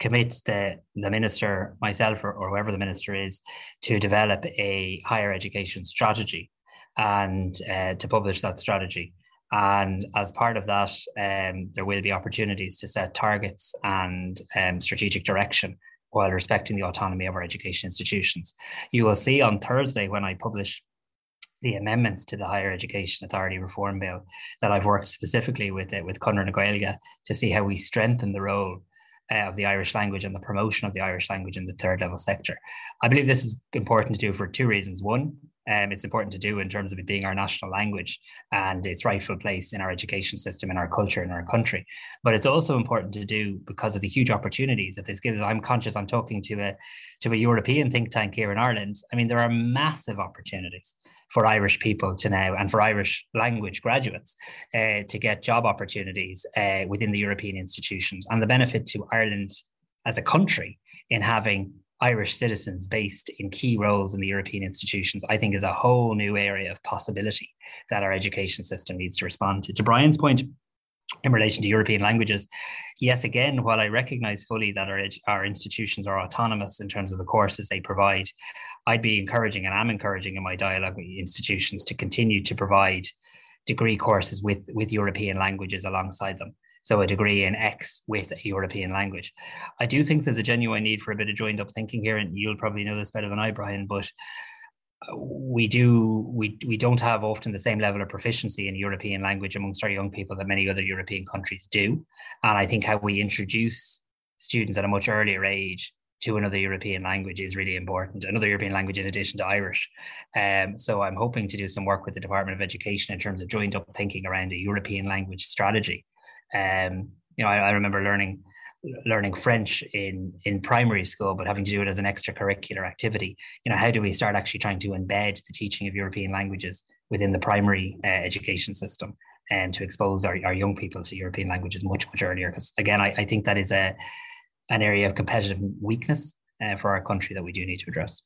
commits the, the minister, myself, or, or whoever the minister is, to develop a higher education strategy and uh, to publish that strategy. And as part of that, um, there will be opportunities to set targets and um, strategic direction while respecting the autonomy of our education institutions. You will see on Thursday when I publish the amendments to the Higher Education Authority Reform Bill that I've worked specifically with it with Conor na to see how we strengthen the role uh, of the Irish language and the promotion of the Irish language in the third level sector. I believe this is important to do for two reasons. One, um, it's important to do in terms of it being our national language and its rightful place in our education system, in our culture, in our country. But it's also important to do because of the huge opportunities that this gives. I'm conscious I'm talking to a to a European think tank here in Ireland. I mean, there are massive opportunities for Irish people to now and for Irish language graduates uh, to get job opportunities uh, within the European institutions and the benefit to Ireland as a country in having Irish citizens based in key roles in the European institutions, I think is a whole new area of possibility that our education system needs to respond to. To Brian's point, in relation to European languages, yes, again, while I recognize fully that our, our institutions are autonomous in terms of the courses they provide, I'd be encouraging and I'm encouraging in my dialogue with institutions to continue to provide degree courses with, with European languages alongside them so a degree in X with a European language. I do think there's a genuine need for a bit of joined up thinking here, and you'll probably know this better than I, Brian, but uh, we do we we don't have often the same level of proficiency in European language amongst our young people that many other European countries do. And I think how we introduce students at a much earlier age to another European language is really important. Another European language in addition to Irish. Um, so I'm hoping to do some work with the Department of Education in terms of joined up thinking around a European language strategy um, you know, I, I remember learning learning French in in primary school, but having to do it as an extracurricular activity. You know, how do we start actually trying to embed the teaching of European languages within the primary uh, education system and to expose our, our young people to European languages much much earlier? Because again, I, I think that is a an area of competitive weakness uh, for our country that we do need to address.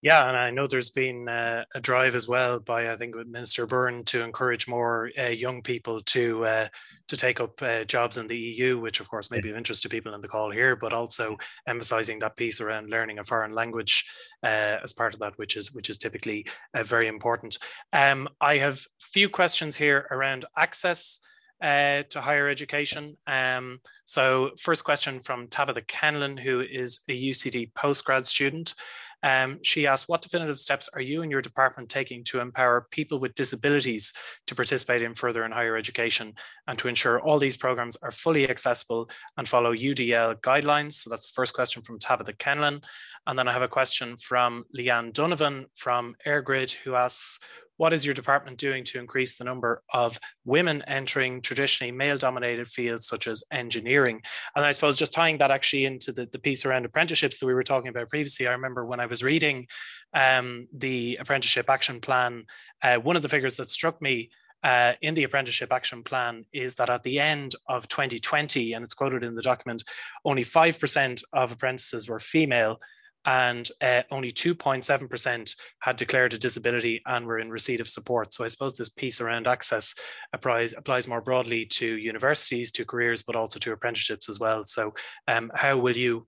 Yeah, and I know there's been uh, a drive as well by I think Minister Byrne to encourage more uh, young people to uh, to take up uh, jobs in the EU, which of course may be of interest to people in the call here, but also emphasising that piece around learning a foreign language uh, as part of that, which is which is typically uh, very important. Um, I have few questions here around access. Uh, to higher education. Um, so, first question from Tabitha Kenlin, who is a UCD postgrad student. Um, she asked, What definitive steps are you and your department taking to empower people with disabilities to participate in further and higher education and to ensure all these programs are fully accessible and follow UDL guidelines? So that's the first question from Tabitha Kenlin. And then I have a question from Leanne Donovan from AirGrid, who asks, what is your department doing to increase the number of women entering traditionally male dominated fields such as engineering? And I suppose just tying that actually into the, the piece around apprenticeships that we were talking about previously, I remember when I was reading um, the apprenticeship action plan, uh, one of the figures that struck me uh, in the apprenticeship action plan is that at the end of 2020, and it's quoted in the document, only 5% of apprentices were female and uh, only 2.7% had declared a disability and were in receipt of support. So I suppose this piece around access applies, applies more broadly to universities, to careers, but also to apprenticeships as well. So um, how will you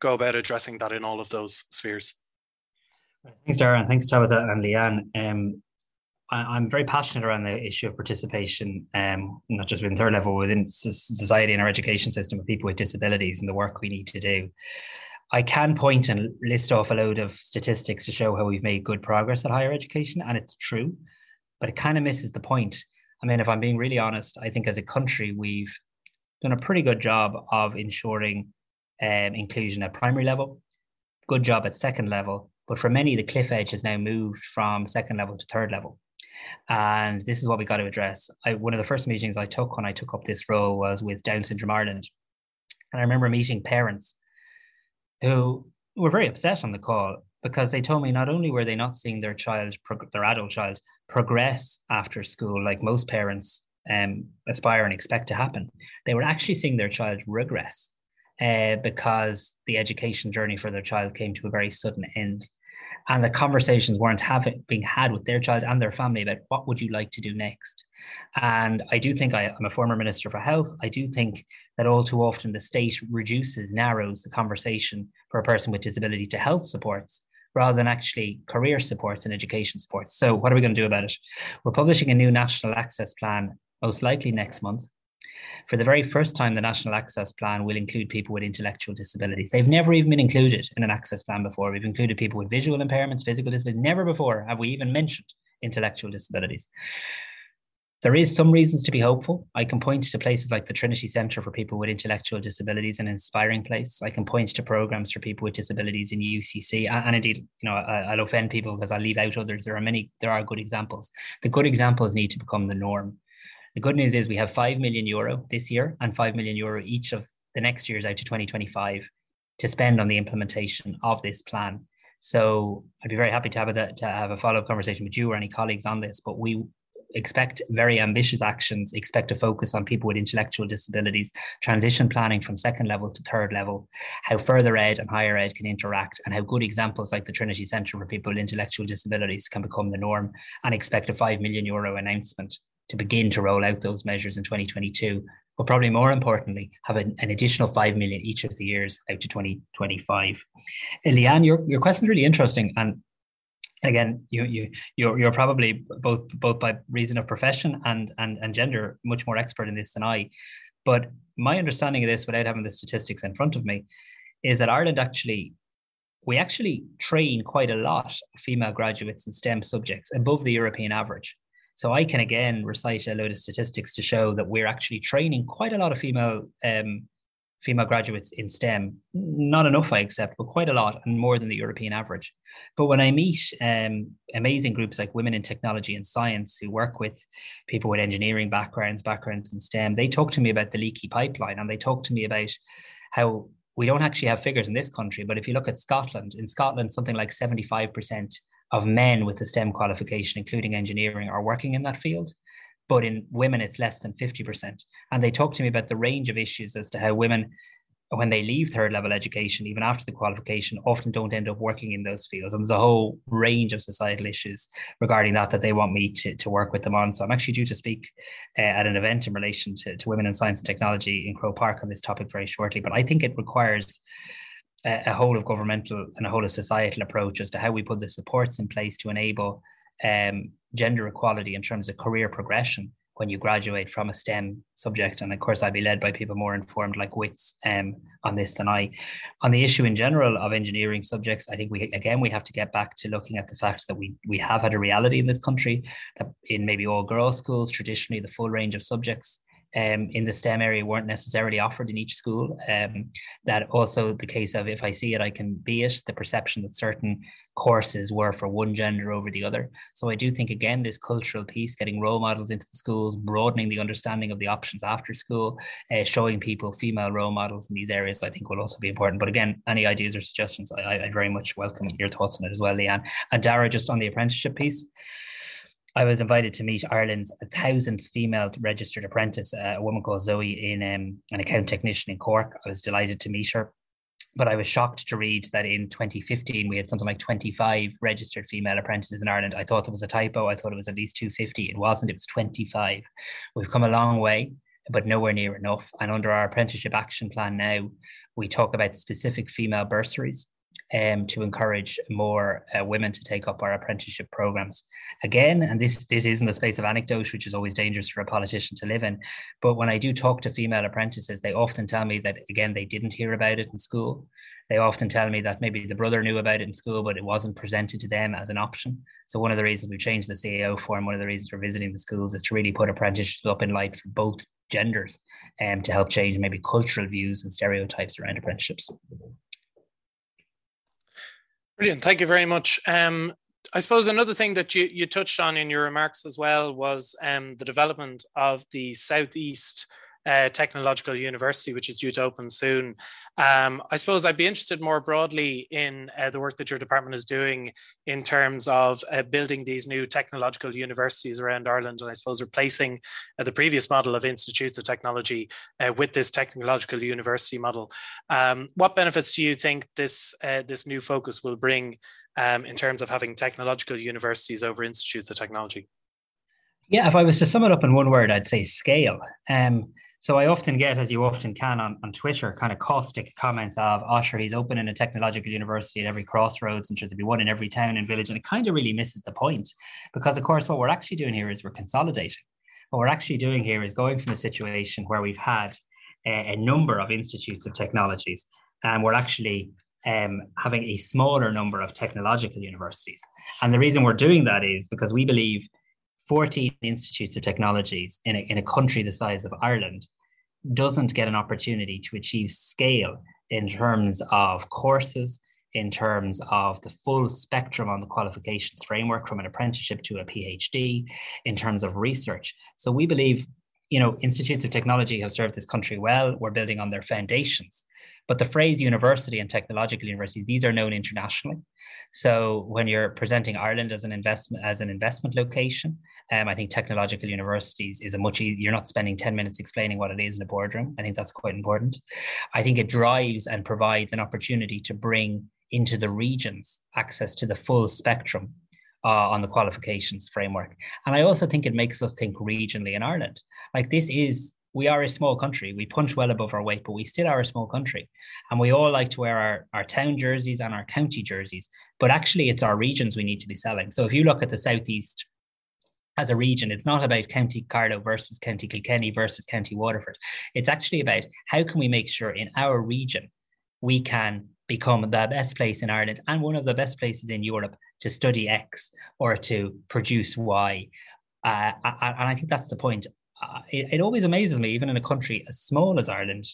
go about addressing that in all of those spheres? Thanks, Darren. Thanks, Tabitha and Leanne. Um, I, am very passionate around the issue of participation, um, not just within third level, within society and our education system of people with disabilities and the work we need to do. I can point and list off a load of statistics to show how we've made good progress at higher education, and it's true, but it kind of misses the point. I mean, if I'm being really honest, I think as a country, we've done a pretty good job of ensuring um, inclusion at primary level, good job at second level, but for many, the cliff edge has now moved from second level to third level. And this is what we got to address. I, one of the first meetings I took when I took up this role was with Down Syndrome Ireland. And I remember meeting parents who were very upset on the call because they told me not only were they not seeing their child, their adult child, progress after school like most parents um, aspire and expect to happen, they were actually seeing their child regress uh, because the education journey for their child came to a very sudden end. And the conversations weren't having being had with their child and their family about what would you like to do next. And i do think I, i'm a former minister for health. I do think that all too often the state reduces narrows the conversation for a person with disability to health supports rather than actually career supports and education supports so what are we going to do about it we're publishing a new national access plan most likely next month for the very first time, the National Access Plan will include people with intellectual disabilities. They've never even been included in an access plan before. We've included people with visual impairments, physical disabilities. Never before have we even mentioned intellectual disabilities. There is some reasons to be hopeful. I can point to places like the Trinity Centre for People with Intellectual Disabilities, an inspiring place. I can point to programs for people with disabilities in UCC, and, indeed, you know, I, will offend people because I leave out others. There are many, there are good examples. The good examples need to become the norm. The good news is we have 5 million euro this year and 5 million euro each of the next years out to 2025 to spend on the implementation of this plan. So I'd be very happy to have a, to have a follow-up conversation with you or any colleagues on this, but we expect very ambitious actions, expect to focus on people with intellectual disabilities, transition planning from second level to third level, how further ed and higher ed can interact, and how good examples like the Trinity Centre for People with Intellectual Disabilities can become the norm, and expect a 5 million euro announcement to begin to roll out those measures in 2022, but probably more importantly, have an, an additional 5 million each of the years out to 2025. Leanne, your, your question is really interesting. And again, you, you, you're, you're probably both, both by reason of profession and, and, and gender, much more expert in this than I. But my understanding of this, without having the statistics in front of me, is that Ireland actually we actually train quite a lot of female graduates in STEM subjects above the European average. So I can again recite a load of statistics to show that we're actually training quite a lot of female um, female graduates in STEM. Not enough, I accept, but quite a lot and more than the European average. But when I meet um, amazing groups like Women in Technology and Science who work with people with engineering backgrounds, backgrounds in STEM, they talk to me about the leaky pipeline and they talk to me about how we don't actually have figures in this country, but if you look at Scotland, in Scotland, something like 75% of men with a STEM qualification, including engineering, are working in that field. But in women, it's less than 50%. And they talk to me about the range of issues as to how women when they leave third level education, even after the qualification, often don't end up working in those fields. And there's a whole range of societal issues regarding that that they want me to, to work with them on. So I'm actually due to speak uh, at an event in relation to, to women in science and technology in Croke Park on this topic very shortly. But I think it requires a, a whole of governmental and a whole of societal approach as to how we put the supports in place to enable um, gender equality in terms of career progression when you graduate from a STEM subject. And of course, I'd be led by people more informed like WITS um, on this than I. On the issue in general of engineering subjects, I think we again we have to get back to looking at the fact that we we have had a reality in this country that in maybe all girls schools traditionally the full range of subjects um, in the STEM area weren't necessarily offered in each school. Um, that also the case of if I see it, I can be it, the perception that certain courses were for one gender over the other. So I do think, again, this cultural piece, getting role models into the schools, broadening the understanding of the options after school, uh, showing people female role models in these areas, I think will also be important. But again, any ideas or suggestions, I, I very much welcome your thoughts on it as well, Leanne. And Dara, just on the apprenticeship piece. I was invited to meet Ireland's thousandth female registered apprentice, uh, a woman called Zoe, in um, an account technician in Cork. I was delighted to meet her. But I was shocked to read that in 2015 we had something like 25 registered female apprentices in Ireland. I thought it was a typo. I thought it was at least 250. It wasn't. It was 25. We've come a long way, but nowhere near enough. And under our apprenticeship action plan now, we talk about specific female bursaries um, to encourage more uh, women to take up our apprenticeship programs. Again, and this this isn't the space of anecdote, which is always dangerous for a politician to live in. But when I do talk to female apprentices, they often tell me that again they didn't hear about it in school. They often tell me that maybe the brother knew about it in school, but it wasn't presented to them as an option. So one of the reasons we've changed the CAO form, one of the reasons we're visiting the schools is to really put apprenticeships up in light for both genders and um, to help change maybe cultural views and stereotypes around apprenticeships. Brilliant. Thank you very much. Um, I suppose another thing that you, you touched on in your remarks as well was um, the development of the Southeast uh, Technological University, which is due to open soon. Um, I suppose I'd be interested more broadly in uh, the work that your department is doing in terms of uh, building these new technological universities around Ireland, and I suppose replacing uh, the previous model of institutes of technology uh, with this technological university model. Um, what benefits do you think this uh, this new focus will bring um, in terms of having technological universities over institutes of technology? Yeah, if I was to sum it up in one word, I'd say scale. Um, so I often get, as you often can on, on Twitter, kind of caustic comments of, oh, sure, he's opening a technological university at every crossroads and should there be one in every town and village. And it kind of really misses the point because, of course, what we're actually doing here is we're consolidating. What we're actually doing here is going from a situation where we've had a, a number of institutes of technologies and we're actually um, having a smaller number of technological universities. And the reason we're doing that is because we believe 14 institutes of technologies in a, in a country the size of Ireland doesn't get an opportunity to achieve scale in terms of courses, in terms of the full spectrum on the qualifications framework from an apprenticeship to a PhD, in terms of research. So we believe, you know, institutes of technology have served this country well. We're building on their foundations. But the phrase university and technological university, these are known internationally. So when you're presenting Ireland as an investment as an investment location, um, I think technological universities is a much easier, you're not spending 10 minutes explaining what it is in a boardroom. I think that's quite important. I think it drives and provides an opportunity to bring into the regions access to the full spectrum uh, on the qualifications framework. And I also think it makes us think regionally in Ireland. Like this is we are a small country. We punch well above our weight, but we still are a small country. And we all like to wear our, our town jerseys and our county jerseys. But actually, it's our regions we need to be selling. So if you look at the Southeast as a region, it's not about County Carlow versus County Kilkenny versus County Waterford. It's actually about how can we make sure in our region we can become the best place in Ireland and one of the best places in Europe to study X or to produce Y. Uh, and I think that's the point it, it always amazes me, even in a country as small as Ireland,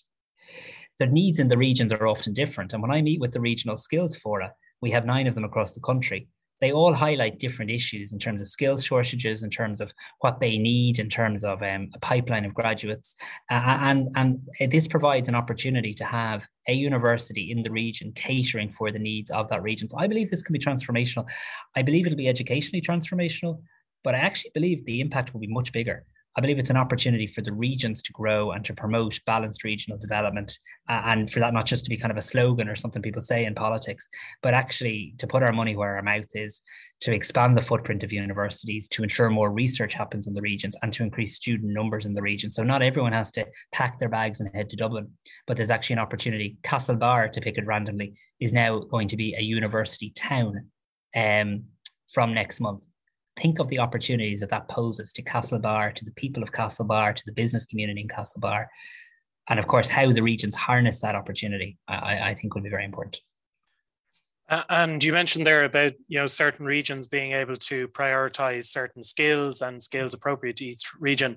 the needs in the regions are often different. And when I meet with the regional skills fora, we have nine of them across the country. They all highlight different issues in terms of skills shortages, in terms of what they need, in terms of um, a pipeline of graduates, uh, and and this provides an opportunity to have a university in the region catering for the needs of that region. So I believe this can be transformational. I believe it'll be educationally transformational, but I actually believe the impact will be much bigger I believe it's an opportunity for the regions to grow and to promote balanced regional development. Uh, and for that, not just to be kind of a slogan or something people say in politics, but actually to put our money where our mouth is, to expand the footprint of universities, to ensure more research happens in the regions, and to increase student numbers in the region. So not everyone has to pack their bags and head to Dublin, but there's actually an opportunity. Castlebar, to pick it randomly, is now going to be a university town um, from next month think of the opportunities that that poses to Castlebar, to the people of Castlebar, to the business community in Castlebar, and of course how the regions harness that opportunity. I, I think will be very important. Uh, and you mentioned there about you know certain regions being able to prioritize certain skills and skills appropriate to each region.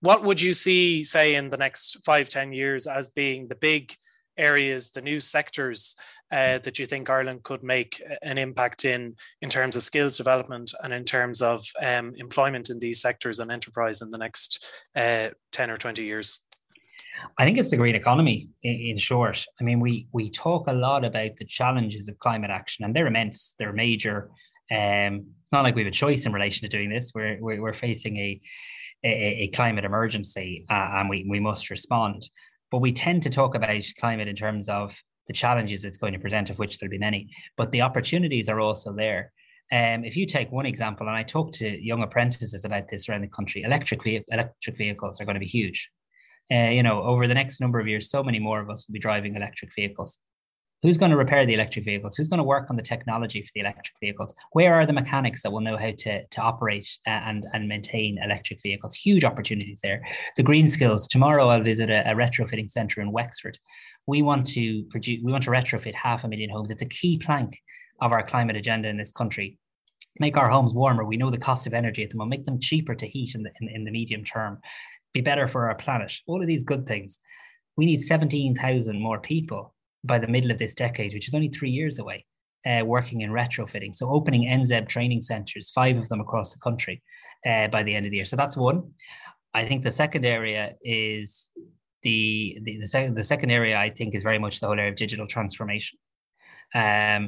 What would you see, say, in the next five, ten years as being the big areas, the new sectors uh, that you think Ireland could make an impact in in terms of skills development and in terms of um, employment in these sectors and enterprise in the next uh, 10 or 20 years? I think it's the green economy in, short. I mean, we we talk a lot about the challenges of climate action, and they're immense. They're major. Um, it's not like we have a choice in relation to doing this. We're we're, we're facing a, a, a climate emergency, uh, and we we must respond. But we tend to talk about climate in terms of the challenges it's going to present, of which there'll be many, but the opportunities are also there. Um, if you take one example, and I talk to young apprentices about this around the country, electric ve- electric vehicles are going to be huge. Uh, you know, over the next number of years, so many more of us will be driving electric vehicles. Who's going to repair the electric vehicles? Who's going to work on the technology for the electric vehicles? Where are the mechanics that will know how to, to operate uh, and, and maintain electric vehicles? Huge opportunities there. The green skills. Tomorrow I'll visit a, a retrofitting centre in Wexford we want to produce, we want to retrofit half a million homes. It's a key plank of our climate agenda in this country. Make our homes warmer. We know the cost of energy at the moment. Make them cheaper to heat in the, in, in the medium term. Be better for our planet. All of these good things. We need 17,000 more people by the middle of this decade, which is only three years away, uh, working in retrofitting. So opening NZEB training centres, five of them across the country uh, by the end of the year. So that's one. I think the second area is the the, the, second, the second area I think is very much the whole area of digital transformation. Um,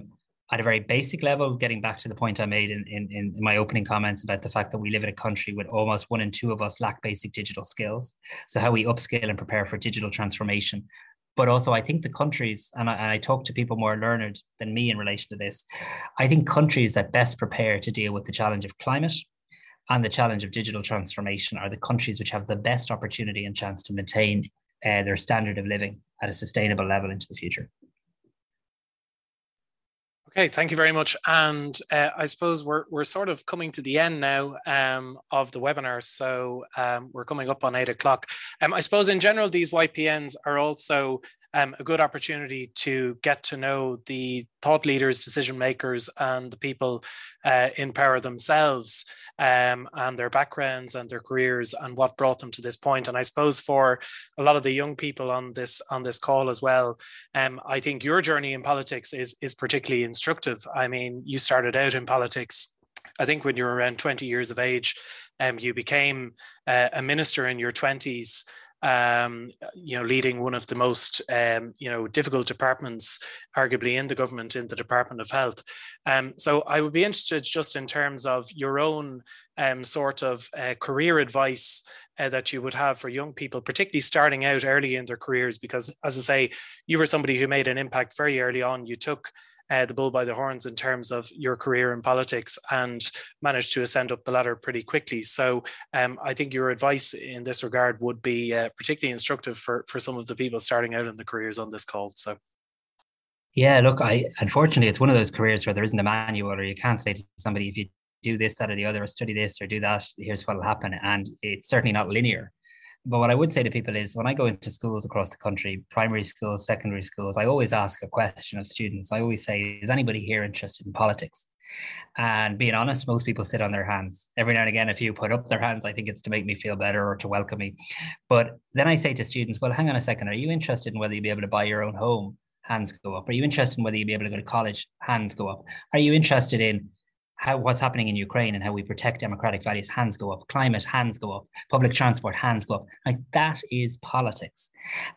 at a very basic level, getting back to the point I made in, in, in my opening comments about the fact that we live in a country with almost one in two of us lack basic digital skills. So, how we upscale and prepare for digital transformation. But also, I think the countries, and I, and I talk to people more learned than me in relation to this, I think countries that best prepare to deal with the challenge of climate and the challenge of digital transformation are the countries which have the best opportunity and chance to maintain uh, their standard of living at a sustainable level into the future. Okay, thank you very much. And uh, I suppose we're, we're sort of coming to the end now um, of the webinar. So um, we're coming up on eight o'clock. Um, I suppose in general, these YPNs are also um, a good opportunity to get to know the thought leaders, decision makers, and the people uh, in power themselves um, and their backgrounds and their careers and what brought them to this point. And I suppose for a lot of the young people on this on this call as well, um, I think your journey in politics is is particularly instructive. I mean, you started out in politics. I think when you were around 20 years of age, um, you became uh, a minister in your 20s um, you know, leading one of the most, um, you know, difficult departments, arguably in the government, in the Department of Health. Um, so I would be interested just in terms of your own um, sort of uh, career advice uh, that you would have for young people, particularly starting out early in their careers, because as I say, you were somebody who made an impact very early on. You took uh, the bull by the horns in terms of your career in politics and managed to ascend up the ladder pretty quickly. So um, I think your advice in this regard would be uh, particularly instructive for, for some of the people starting out in the careers on this call. So. Yeah, look, I unfortunately it's one of those careers where there isn't a manual, or you can't say to somebody if you do this, that, or the other, or study this, or do that, here's what will happen. And it's certainly not linear. But what I would say to people is when I go into schools across the country, primary schools, secondary schools, I always ask a question of students. I always say, is anybody here interested in politics? And being honest, most people sit on their hands. Every now and again, if you put up their hands, I think it's to make me feel better or to welcome me. But then I say to students, well, hang on a second, are you interested in whether you'll be able to buy your own home? Hands go up. Are you interested in whether you'll be able to go to college? Hands go up. Are you interested in how what's happening in Ukraine and how we protect democratic values, hands go up. Climate, hands go up. Public transport, hands go up. Like that is politics.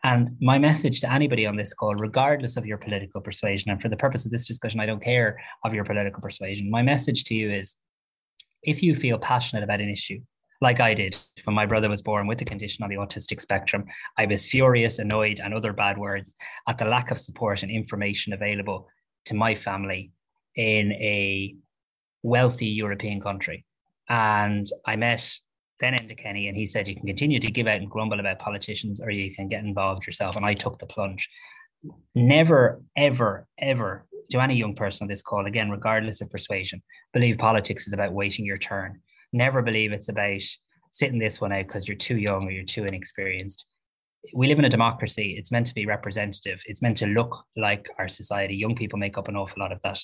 And my message to anybody on this call, regardless of your political persuasion, and for the purpose of this discussion, I don't care of your political persuasion. My message to you is if you feel passionate about an issue like I did when my brother was born with a condition on the autistic spectrum. I was furious, annoyed, and other bad words at the lack of support and information available to my family in a wealthy European country. And I met then Enda Kenny, and he said you can continue to give out and grumble about politicians, or you can get involved yourself. And I took the plunge. Never, ever, ever to any young person on this call, again, regardless of persuasion, believe politics is about waiting your turn. Never believe it's about sitting this one out because you're too young or you're too inexperienced. We live in a democracy. It's meant to be representative. It's meant to look like our society. Young people make up an awful lot of that.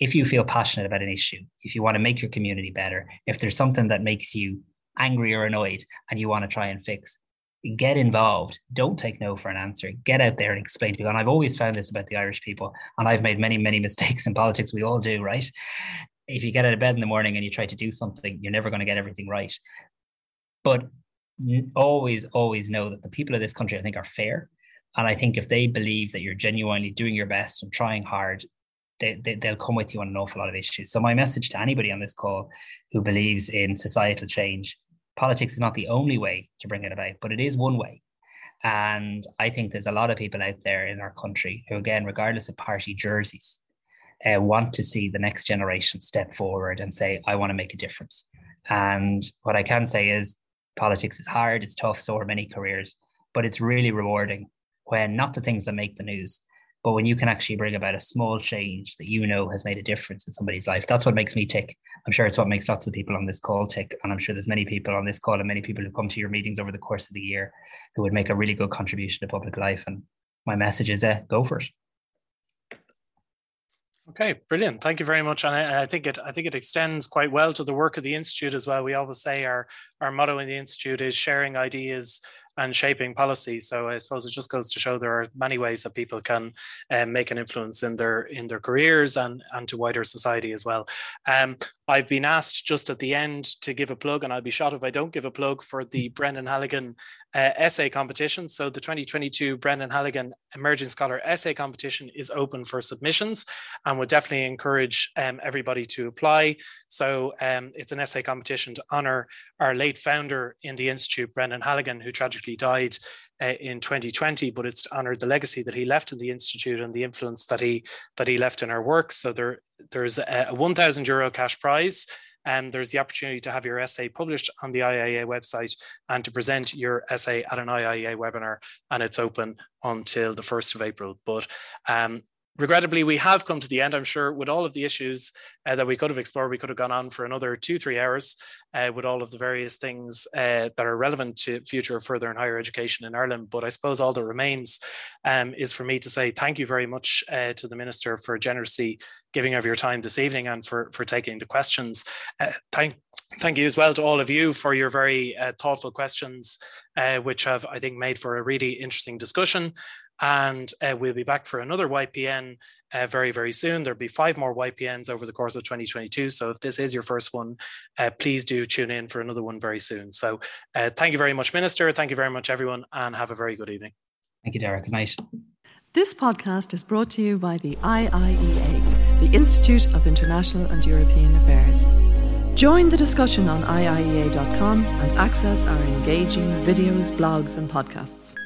If you feel passionate about an issue, if you want to make your community better, if there's something that makes you angry or annoyed and you want to try and fix, get involved. Don't take no for an answer. Get out there and explain to people. And I've always found this about the Irish people, and I've made many, many mistakes in politics. We all do, right? If you get out of bed in the morning and you try to do something, you're never going to get everything right. But always, always know that the people of this country, I think, are fair. And I think if they believe that you're genuinely doing your best and trying hard, they, they, they'll come with you on an awful lot of issues. So, my message to anybody on this call who believes in societal change politics is not the only way to bring it about, but it is one way. And I think there's a lot of people out there in our country who, again, regardless of party jerseys, uh, want to see the next generation step forward and say, I want to make a difference. And what I can say is politics is hard, it's tough, so are many careers, but it's really rewarding when not the things that make the news, but when you can actually bring about a small change that you know has made a difference in somebody's life, that's what makes me tick. I'm sure it's what makes lots of people on this call tick. And I'm sure there's many people on this call and many people who come to your meetings over the course of the year who would make a really good contribution to public life. And my message is uh, go for it. Okay, brilliant. Thank you very much. And I, I, think it I think it extends quite well to the work of the institute as well. We always say our our motto in the institute is sharing ideas and shaping policy. So I suppose it just goes to show there are many ways that people can um, make an influence in their in their careers and and to wider society as well. Um, I've been asked just at the end to give a plug, and I'll be shot if I don't give a plug for the Brendan Halligan uh, essay competition. So the 2022 Brendan Halligan Emerging Scholar Essay Competition is open for submissions, and would definitely encourage um, everybody to apply. So um, it's an essay competition to honour our late founder in the institute, Brendan Halligan, who tragically died uh, in 2020, but it's to honor the legacy that he left in the institute and the influence that he that he left in our work. So there there's a, a 1,000 euro cash prize. And there's the opportunity to have your essay published on the IIEA website and to present your essay at an IIEA webinar. And it's open until the 1st of April. But um, regrettably, we have come to the end. I'm sure with all of the issues uh, that we could have explored, we could have gone on for another two, three hours uh, with all of the various things uh, that are relevant to future further and higher education in Ireland. But I suppose all that remains um, is for me to say thank you very much uh, to the Minister for generously giving of your time this evening and for, for taking the questions. Uh, thank Thank you as well to all of you for your very uh, thoughtful questions, uh, which have, I think, made for a really interesting discussion. And uh, we'll be back for another YPN uh, very, very soon. There'll be five more YPNs over the course of 2022. So if this is your first one, uh, please do tune in for another one very soon. So uh, thank you very much, Minister. Thank you very much, everyone, and have a very good evening. Thank you, Derek. Good night. This podcast is brought to you by the IIEA, the Institute of International and European Affairs. Join the discussion on IIEA.com and access our engaging videos, blogs, and podcasts.